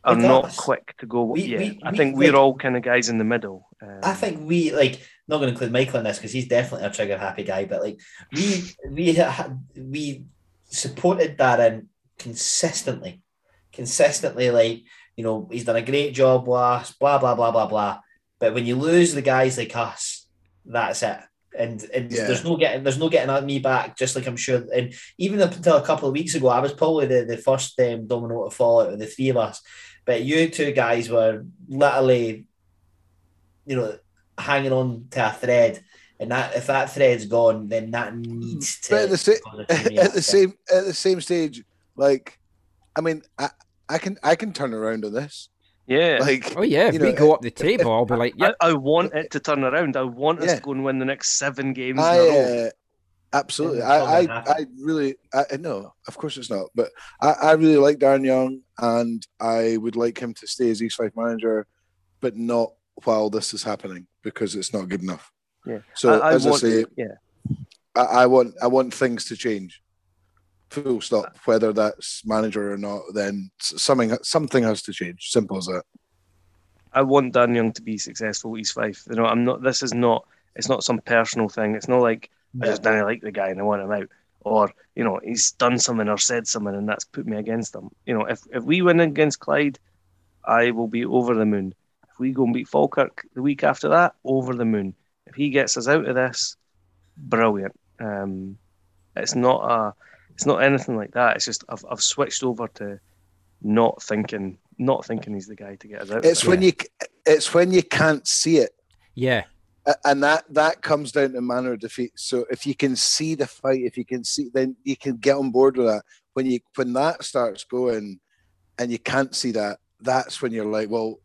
are Like not us. quick to go. We- yeah, we- I think we're like- all kind of guys in the middle. Um, I think we like not going to include Michael in this because he's definitely a trigger happy guy. But like we we we supported Darren consistently, consistently. Like you know he's done a great job last. Blah blah blah blah blah. But when you lose the guys like us, that's it. And, and Yeah. there's no getting there's no getting at me back. Just like I'm sure. And even up until a couple of weeks ago, I was probably the the first um, domino to fall out of the three of us. But you two guys were literally you know, hanging on to a thread, and that if that thread's gone, then that needs to. But at the, sa- cause a chain at the same at the same stage, like, I mean, I, I can I can turn around on this. yeah. Like, Oh yeah, if you we know, go up the table, I'll be like, I, yeah, I want it to turn around. I want us Yeah. to go and win the next seven games I in a row. uh, absolutely, I, I. I really, I no, of course it's not. But I, I really like Darren Young, and I would like him to stay as East Fife manager, but not while this is happening because it's not good enough. Yeah. So I, I as want, I say, yeah. I, I want I want things to change. Full stop. Whether that's manager or not, then something something has to change. Simple as that. I want Darren Young to be successful at East Fife. You know, I'm not. This is not. It's not some personal thing. It's not like I just didn't like the guy and I want him out, or you know, he's done something or said something and that's put me against him. You know, if if we win against Clyde, I will be over the moon. If we go and beat Falkirk the week after that, over the moon. If he gets us out of this, brilliant. Um, it's not a. It's not anything like that. It's just I've I've switched over to not thinking not thinking he's the guy to get us out. of It's it. when you it's when you can't see it. yeah, A- and that that comes down to manner of defeat. So if you can see the fight, if you can see, then you can get on board with that. When you when that starts going, and you can't see that, that's when you're like, well,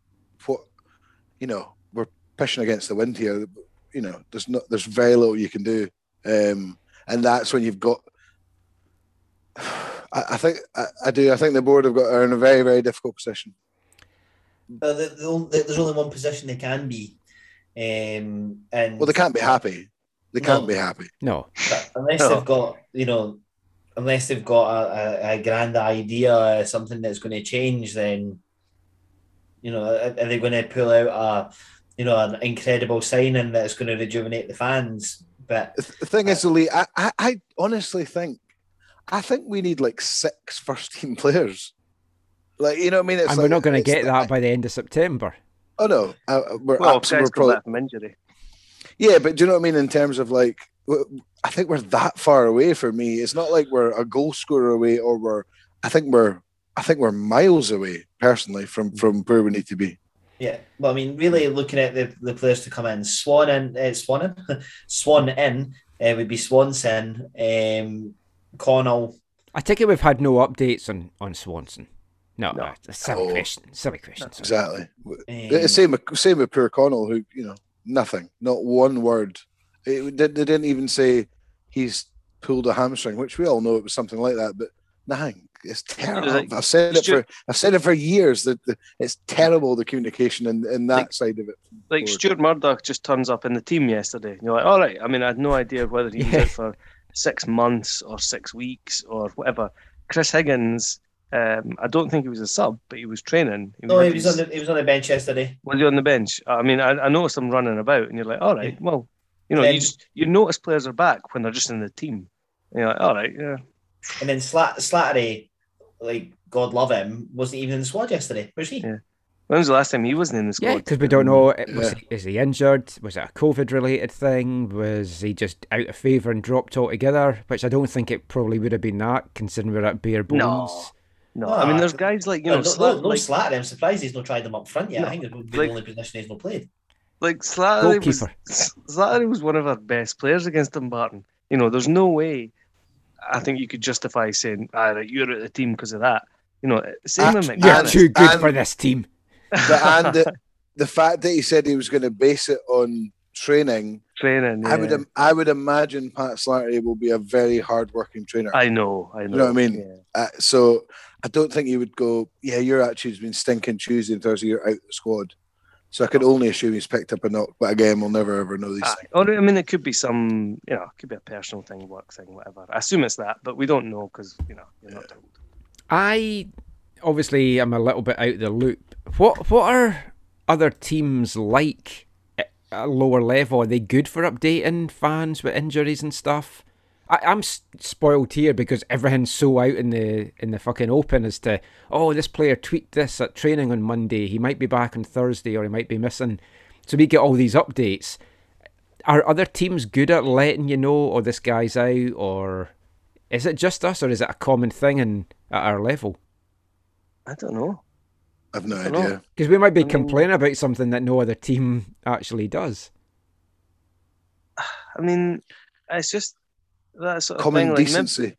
what, you know, we're pushing against the wind here. You know, there's not there's very little you can do, um, and that's when you've got. I, I think I, I do. I think the board have got are in a very very difficult position. Only- there's only one position they can be, um, and Well, they can't be happy. They can't No. be happy. no, unless No. they've got, you know, unless they've got a, a, a grand idea, something that's going to change, then, you know, are, are they going to pull out a, you know, an incredible signing that's going to rejuvenate the fans? But The th- the thing is, Lee, I, I, I honestly think, I think we need like six first team [laughs] players. Like, you know what I mean? It's and like, we're not going to it's- get that by the end of September. Oh no, uh, we're Well, if absolutely guys come probably, back from injury. yeah, but do you know what I mean? In terms of like, I think we're that far away for me. It's not like we're a goal scorer away, or we're. I think we're. I think we're miles away personally from from where we need to be. yeah, well, I mean, really looking at the, the players to come in, Swan in, uh, Swan in, [laughs] Swan in uh, would be Swanson, um, Connell. I take it we've had no updates on on Swanson. No, No. no. a silly Oh. question. Silly question. sorry. Exactly. Um, The same, with- same with poor Connell, who you know nothing, not one word. It, they, they didn't even say he's pulled a hamstring, which we all know it was something like that, but nothing. It's terrible. like- I've said it Stu- for I've said it for years that the, it's terrible the communication in, in that Like- side of it. Like Lord. Stuart Murdoch just turns up in the team yesterday. And you're like, all right. I mean, I had no idea whether he was Yeah. [laughs] out for six months or six weeks or whatever. Chris Higgins, um, I don't think he was a sub, but he was training. He No, had he was his- on the he was on the bench yesterday. Was he on the bench? I mean, I, I noticed him running about, and you're like, all right, Yeah. well, you know, Then- you just you notice players are back when they're just in the team. And you're like, all right, yeah. And then Slat- Slattery, like God love him, wasn't even in the squad yesterday. Was he? Yeah. When was the last time he wasn't in the squad? Yeah, because we don't know. Was Yeah. he, is he injured? Was it a COVID related thing? Was he just out of favour and dropped altogether? Which I don't think it probably would have been that, considering we're at bare bones. No. No, No, I mean, there's guys like you No, know, no, Slat- no, no like, Slattery. I'm surprised he's not tried them up front yet. No, I think it would be like- the only position he's not played. like Slattery was, [laughs] Slattery was one of our best players against Dumbarton. You know, there's no way. I think you could justify saying, "Ah, right, you're at the team because of that." You know, same with And- You're too good and- for this team. [laughs] The, and the, [laughs] the fact that he said he was going to base it on training, training. I would I would imagine Pat Slattery will be a very hard working trainer. I know, I know. You know what I mean? Yeah. Uh, so I don't think he would go, yeah, your attitude's been stinking Tuesday and Thursday, you're out the squad. So I could only assume he's picked up a knock, but again, we'll never ever know these Aye. things. Or I mean, it could be some, you know, it could be a personal thing, work thing, whatever. I assume it's that, but we don't know because you know you're not told. I obviously am a little bit out of the loop. What what are other teams like at a lower level? Are they good for updating fans with injuries and stuff? I, I'm spoiled here because everything's so out in the in the fucking open as to oh this player tweaked this at training on Monday. He might be back on Thursday or he might be missing. So we get all these updates. Are other teams good at letting you know, oh this guy's out, or is it just us, or is it a common thing in at our level? I don't know. I've no I idea. Because we might be I mean- complaining about something that no other team actually does. [sighs] I mean, it's just that sort of Common thing. Like maybe, decency.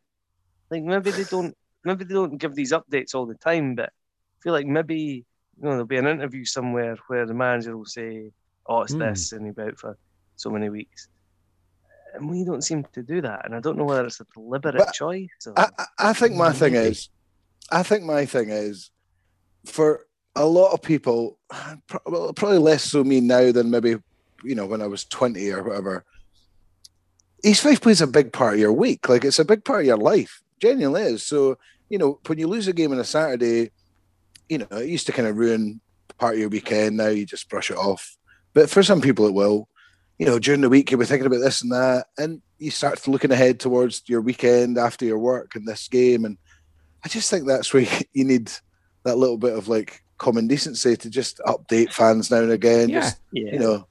like maybe they don't, maybe they don't give these updates all the time. But I feel like maybe you know there'll be an interview somewhere where the manager will say, "Oh, it's Hmm. this," and he'll be out for so many weeks. And we don't seem to do that, and I don't know whether it's a deliberate But choice. Or... I, I- think my thing is, I think my thing is, for a lot of people, [sighs] well, probably less so me now than maybe, you know, when I was 20 or whatever. East Fife plays a big part of your week. Like it's a big part of your life. Genuinely is. So, you know, when you lose a game on a Saturday, you know, it used to kind of ruin part of your weekend. Now you just brush it off. But for some people, it will. You know, during the week, you'll be thinking about this and that. And you start looking ahead towards your weekend after your work and this game. And I just think that's where [laughs] you need that little bit of like common decency to just update fans now and again. Yeah. Just, yeah, you know,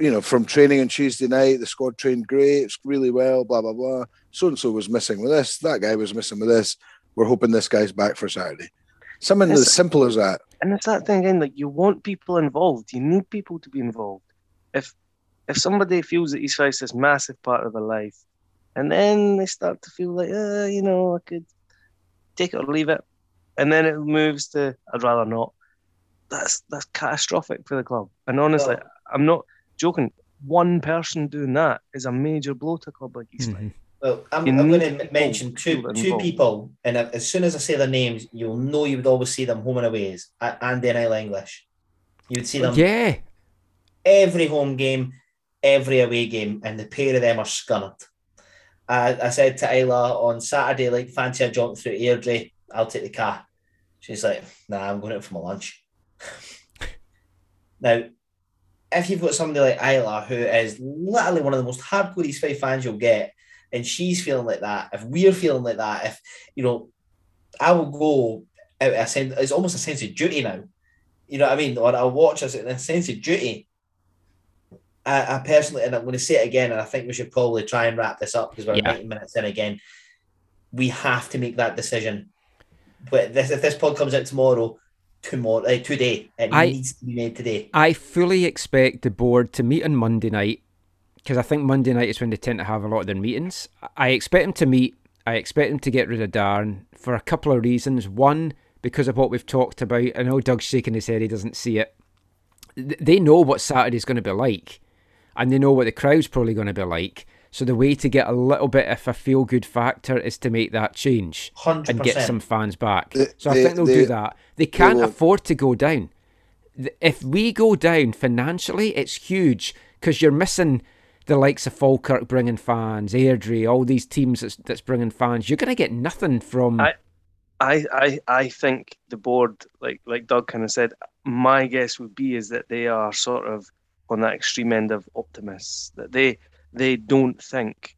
you know, from training on Tuesday night, the squad trained great, really well, blah blah blah. So and so was missing with this, that guy was missing with this. We're hoping this guy's back for Saturday. Something It's- as simple as that. and it's that thing again. Like you want people involved. You need people to be involved. If if somebody feels that he's faced this massive part of their life, and then they start to feel like, uh, you know, I could take it or leave it, and then it moves to I'd rather not. That's that's catastrophic for the club. And honestly, Well- I'm not joking. One person doing that is a major blow to a club like East Fife. Mhm. Well, I'm, I'm going to mention two feel two people, and as soon as I say their names, you'll know you would always see them home and away. Is A- Andy and Isla English. You would see them Yeah, every home game, every away game, and the pair of them are scunnered. I, I said to Isla on Saturday, like, fancy a jaunt through Airdrie, I'll take the car. She's like, nah, I'm going out for my lunch. [laughs] now, if you've got somebody like Isla, who is literally one of the most hardcore East Fife fans you'll get, and she's feeling like that, if we're feeling like that, if, you know, I will go out a sense, it's almost a sense of duty now. You know what I mean? Or I'll watch us in a sense of duty. I, I personally, and I'm going to say it again, and I think we should probably try and wrap this up because we're Yeah. 90 minutes in again. We have to make that decision. But this, if this pod comes out tomorrow, tomorrow, uh, today, it I- needs to be made today. I fully expect the board to meet on Monday night because I think Monday night is when they tend to have a lot of their meetings. I expect them to meet. I expect them to get rid of Darren for a couple of reasons. One, because of what we've talked about. I know Doug's shaking his head; he doesn't see it. They know what Saturday's going to be like, and they know what the crowd's probably going to be like. So the way to get a little bit of a feel good factor is to make that change 100%. and get some fans back. They- so I they- think they'll they- do that. They can't won't. afford to go down. If we go down financially, it's huge because you're missing the likes of Falkirk bringing fans, Airdrie, all these teams that's, that's bringing fans. You're going to get nothing from. I- I, I I think the board, like like Doug kind of said, my guess would be is that they are sort of on that extreme end of optimists. That they they don't think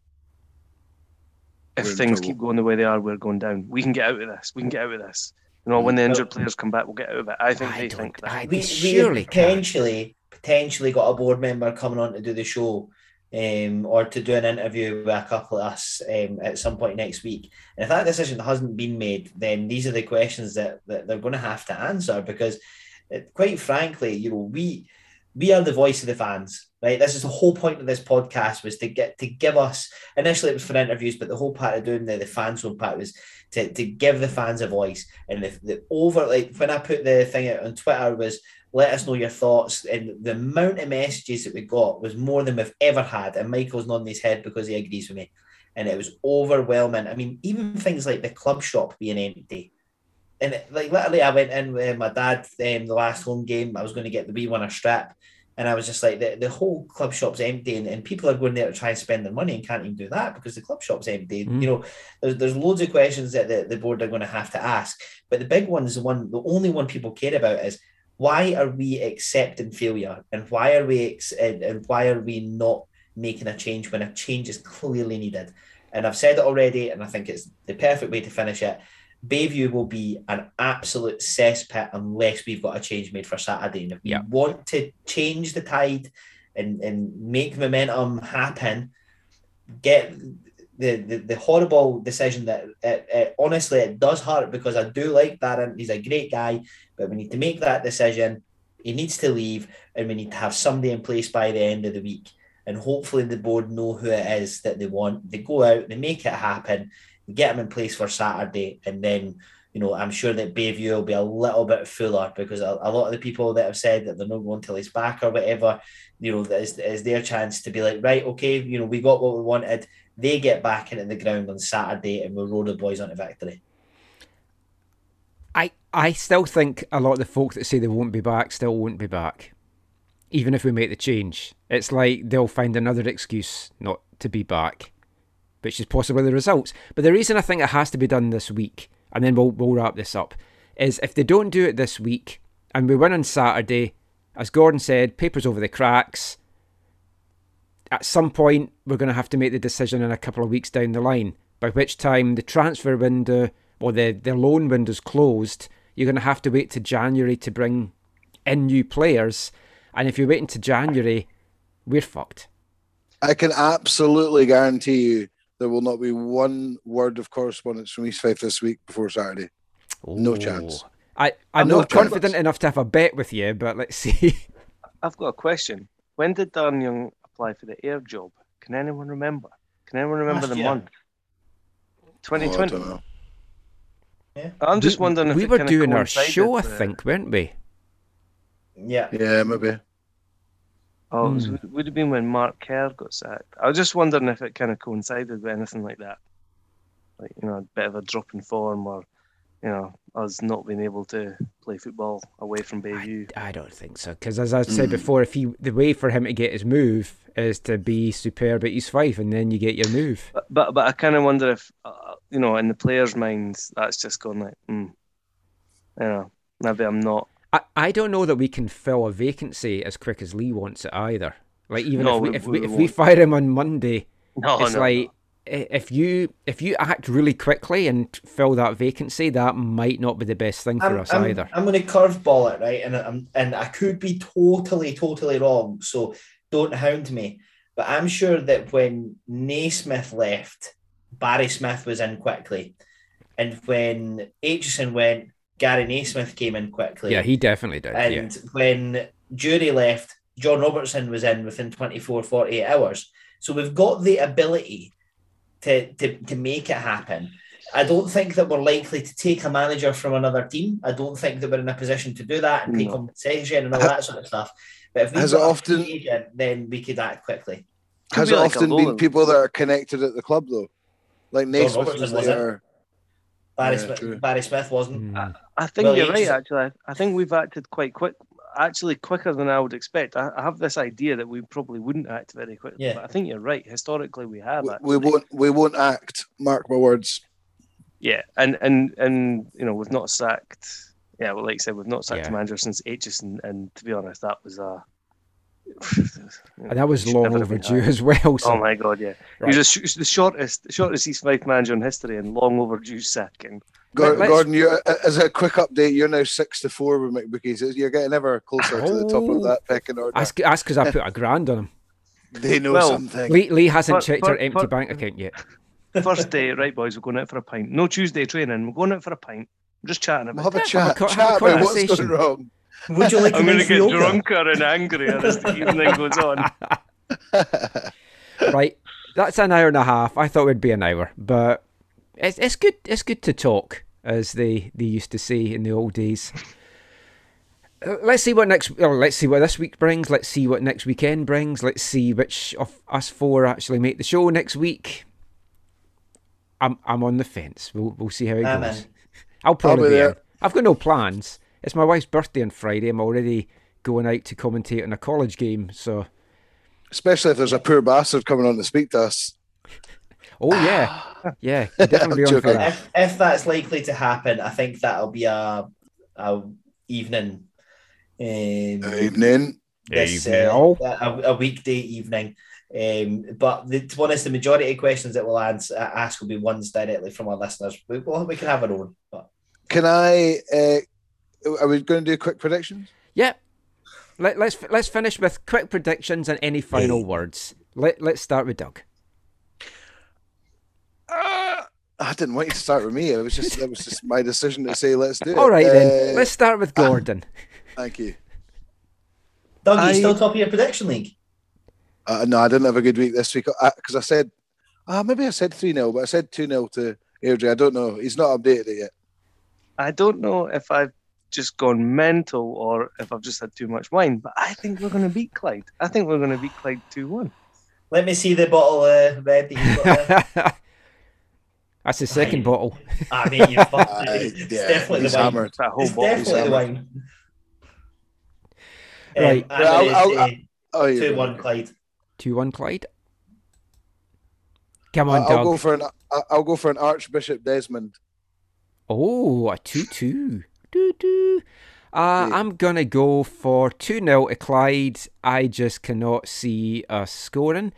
if We're things keep going the way they are, we're going down. We can get out of this. We can get out of this. You know, when the injured players come back, we'll get out of it. I think I they don't- think that. I- we, we surely have can. potentially potentially got a board member coming on to do the show um, or to do an interview with a couple of us um, at some point next week. And if that decision hasn't been made, then these are the questions that, that they're going to have to answer because, uh, quite frankly, you know, we we are the voice of the fans, right? This is the whole point of this podcast was to get to give us initially it was for interviews, but the whole part of doing the, the fan zone part was to, to give the fans a voice. And the, the over like when I put the thing out on Twitter was let us know your thoughts. And the amount of messages that we got was more than we've ever had. And Michael's nodding his head because he agrees with me. And it was overwhelming. I mean, even things like the club shop being empty. And it- like literally, I went in with my dad um, the last home game. I was going to get the wee one a strap. And I was just like, the, the whole club shop's empty, and, and people are going there to try and spend their money and can't even do that because the club shop's empty. Mm. You know, there's, there's loads of questions that the, the board are going to have to ask. But the big one is the one, the only one people care about is why are we accepting failure and why are we ex- and, and why are we not making a change when a change is clearly needed? And I've said it already, and I think it's the perfect way to finish it. Bayview will be an absolute cesspit unless we've got a change made for Saturday. And if we want to change the tide and, and make momentum happen, get the, the, the horrible decision that it, it, honestly it does hurt because I do like Darren. He's a great guy, but we need to make that decision. He needs to leave, and we need to have somebody in place by the end of the week. And hopefully, the board know who it is that they want. They go out, they make it happen, get him in place for Saturday, and then you know I'm sure that Bayview will be a little bit fuller because a, a lot of the people that have said that they're not going till he's back or whatever, you know, is, is their chance to be like, right, okay, you know, we got what we wanted. They get back into the ground on Saturday, and we'll roll the boys onto victory. I I still think a lot of the folk that say they won't be back still won't be back, even if we make the change. It's like they'll find another excuse not to be back, which is possibly the results. But the reason I think it has to be done this week, and then we'll we'll wrap this up, is if they don't do it this week and we win on Saturday, as Gordon said, papers over the cracks. At some point, we're going to have to make the decision in a couple of weeks down the line. By which time the transfer window or the, the loan window's closed, you're going to have to wait to January to bring in new players. And if you're waiting to January, we're fucked. I can absolutely guarantee you there will not be one word of correspondence from East Fife this week before Saturday. No chance. I, I'm No not chance. confident enough to have a bet with you, but let's [laughs] see. I've got a question. When did Darren Young apply for the Ayr job? Can anyone remember? Can anyone remember Last the year. month? Oh, I 2020. don't know. I'm just We- wondering if we were doing our show, I with- think, weren't we? Yeah. Yeah, maybe. Oh, it was, Hmm. would have been when Mark Kerr got sacked. I was just wondering if it kind of coincided with anything like that. Like, you know, a bit of a drop in form or, you know, us not being able to play football away from Bayview. I don't think so, because as I said Mm. before, if he the way for him to get his move is to be superb at East Fife, and then you get your move. But, but, but I kind of wonder if, uh, you know, in the players' minds, that's just gone like, hmm, you know, maybe I'm not. I, I don't know that we can fill a vacancy as quick as Lee wants it either. Like even No, if we, we- if we we, if we fire him on Monday, [laughs] No, it's no, like i if you if you act really quickly and fill that vacancy, that might not be the best thing for I'm, us I'm, either. I'm going to curveball it, right? And I'm, and I could be totally, totally wrong. So don't hound me. But I'm sure that when Naismith left, Barry Smith was in quickly. And when Aitchison went, Gary Naismith came in quickly. Yeah, he definitely did. yeah. And when Durie left, John Robertson was in within 24, 48 hours. So we've got the ability to, to, to make it happen. I don't think that we're likely to take a manager from another team. I don't think that we're in a position to do that and pay No. compensation and all that sort of stuff. But if we Has got it often- free agent, then we could act quickly. Could Has be it like often loan. been people that are connected at the club though? Like Naismith was was there. Barry, Yeah, Smith. Barry Smith wasn't. Mm. I think Well, you're right. Actually, I, I think we've acted quite quick. Actually, quicker than I would expect. I, I have this idea that we probably wouldn't act very quickly. Yeah. But I think you're right. Historically, we have. We, we won't. We won't act. Mark my words. Yeah, and and and you know we've not sacked. Yeah, well, like I said, we've not sacked Yeah. a manager since Aitchison, and to be honest, that was a. And that was Should long never have been overdue as well. So Oh my god, yeah, Right. he was the sh- the shortest, the shortest East Fife manager in history, and long overdue sacking. Gor- let's- Gordon, you uh, as a quick update, you're now six to four with McBookies. You're getting ever closer to the top Oh. of that pecking order. that's that's because I put a grand on him. [laughs] They know Well, something. Lee, Lee hasn't For- checked for- our empty for- bank account yet. [laughs] First day, right, boys, we're going out for a pint. No Tuesday training. We're going out for a pint. We're just chatting We'll about. have a it. Yeah, have a chat. have a chat about what's conversation. going wrong. Would you like I'm going to get yoga? drunker and angrier as the evening goes on. [laughs] right, that's an hour and a half. I thought it would be an hour, but it's it's good. It's good to talk, as they they used to say in the old days. Uh, Let's see what next. Or let's see what this week brings. Let's see what next weekend brings. Let's see which of us four actually make the show next week. I'm I'm on the fence. We'll we'll see how it I'm goes. I'll probably be be there. I've got no plans. It's my wife's birthday on Friday. I'm already going out to commentate on a college game. So, Especially if there's a poor bastard coming on to speak to us. [sighs] oh yeah, [sighs] yeah, definitely on for that. If, if that's likely to happen, I think that'll be a, a evening. Um, Evening. this, Evening. uh, a, a weekday evening. Um, but the, to be honest, the majority of questions that we'll ans- uh, ask will be ones directly from our listeners. We, well, we can have our own, but Can I? Uh, are we going to do quick predictions? Yep. Let, let's let's finish with quick predictions and any final words. Let Let's start with Doug. Uh, I didn't want you to start with me. It was just that was just my decision to say let's do it. All right then. Uh, Let's start with Gordon. [laughs] Thank you. Doug, I- you still top of your prediction league? Uh, no, I didn't have a good week this week because I said, uh, maybe I said 3 0, but I said 2 0 to Airdrie. I don't know. He's not updated it yet. I don't know if I've just gone mental or if I've just had too much wine, but I think we're going to beat Clyde. I think we're going to beat Clyde 2 1. Let me see the bottle uh, red that you've got there. [laughs] That's the second Right. bottle. I mean, you [laughs] fucked Uh. It's yeah, definitely he's the wine. hammered. That whole It's bottle. definitely the hammered. wine. Um, Right. I'm Well, gonna I'll- I'll- Oh, yeah. 2 1 Clyde. Two one Clyde. Come I- on, I'll Doug. go for an I'll go for an Archbishop Desmond. Oh, a two-two. Doo-doo. Uh, Yeah. I'm gonna go for two 0 to Clyde. I just cannot see us scoring.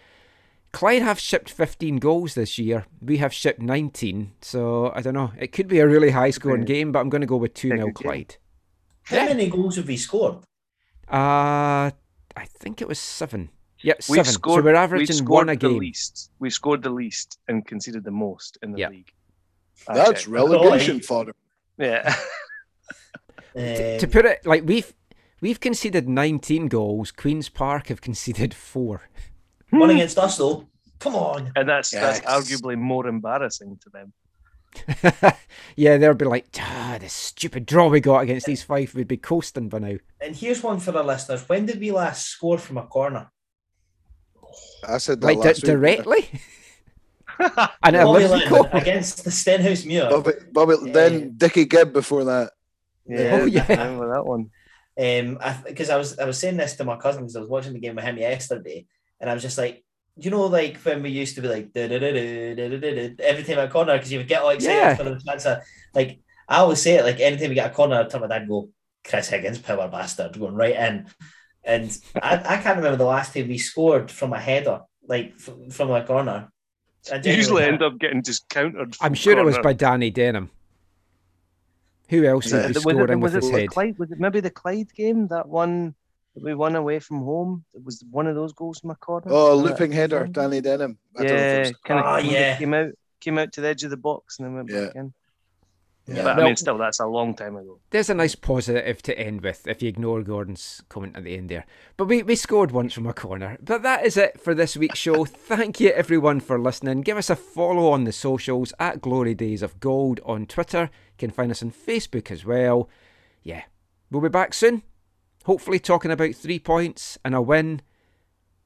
Clyde have shipped 15 goals this year. We have shipped 19. So I don't know. It could be a really high scoring Okay. game, but I'm going to go with 2 0 good. Clyde. How Yeah. many goals have we scored? Uh, I think it was seven. Yep, We've seven. scored, so we're we've averaging scored one a the game. least. We've scored the least and conceded the most in the Yeah. league. That's checked. relegation fodder. Yeah. [laughs] to Um, put it like we've we've conceded 19 goals. Queens Park have conceded four. one against us, though. Come on. And that's that's arguably more embarrassing to them. [laughs] yeah, they'll be like, ah, the stupid draw we got against East Fife would be coasting by now. And here's one for our listeners. When did we last score from a corner? I said that Like di- last week. directly. [laughs] and Bobby lives against the Stenhouse Muir. Bobby, Bobby, Yeah. then Dickie Gibb before that. Yeah, [laughs] Oh, yeah. I remember that one. Um, because I, was I was saying this to my cousin because I was watching the game with him yesterday, and I was just like, you know, like when we used to be like every time at a corner because you would get all excited Yeah. for the chance. Of, like I always say it, like anytime we get a corner, I'd tell my dad, "Go, Chris Higgins, power bastard, going right in." And I, I can't remember the last time we scored from a header, like f- from a corner. I usually end up getting just countered. I'm from sure it was by Danny Denholm. Who else Was would it, be was scoring it, with it his head? Clyde? Was it maybe the Clyde game? That one that we won away from home. It was one of those goals from a corner. Oh, Was looping header, Danny Denholm. I don't know if it Yeah, kind of Ah, yeah. came out came out to the edge of the box and then went Yeah. back in. Yeah. But I Well- mean, still, that's a long time ago. There's a nice positive to end with if you ignore Gordon's comment at the end there. But we, we scored once from a corner. But that is it for this week's show. [laughs] Thank you everyone for listening. Give us a follow on the socials at Glory Days of Gold on Twitter. Can find us on Facebook as well. Yeah, we'll be back soon. Hopefully talking about three points and a win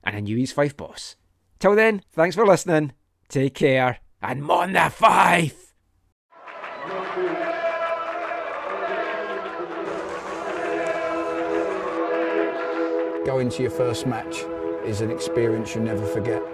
and a new East Fife boss. Till then, thanks for listening. Take care and mon the Fife! Going to your first match is an experience you never forget.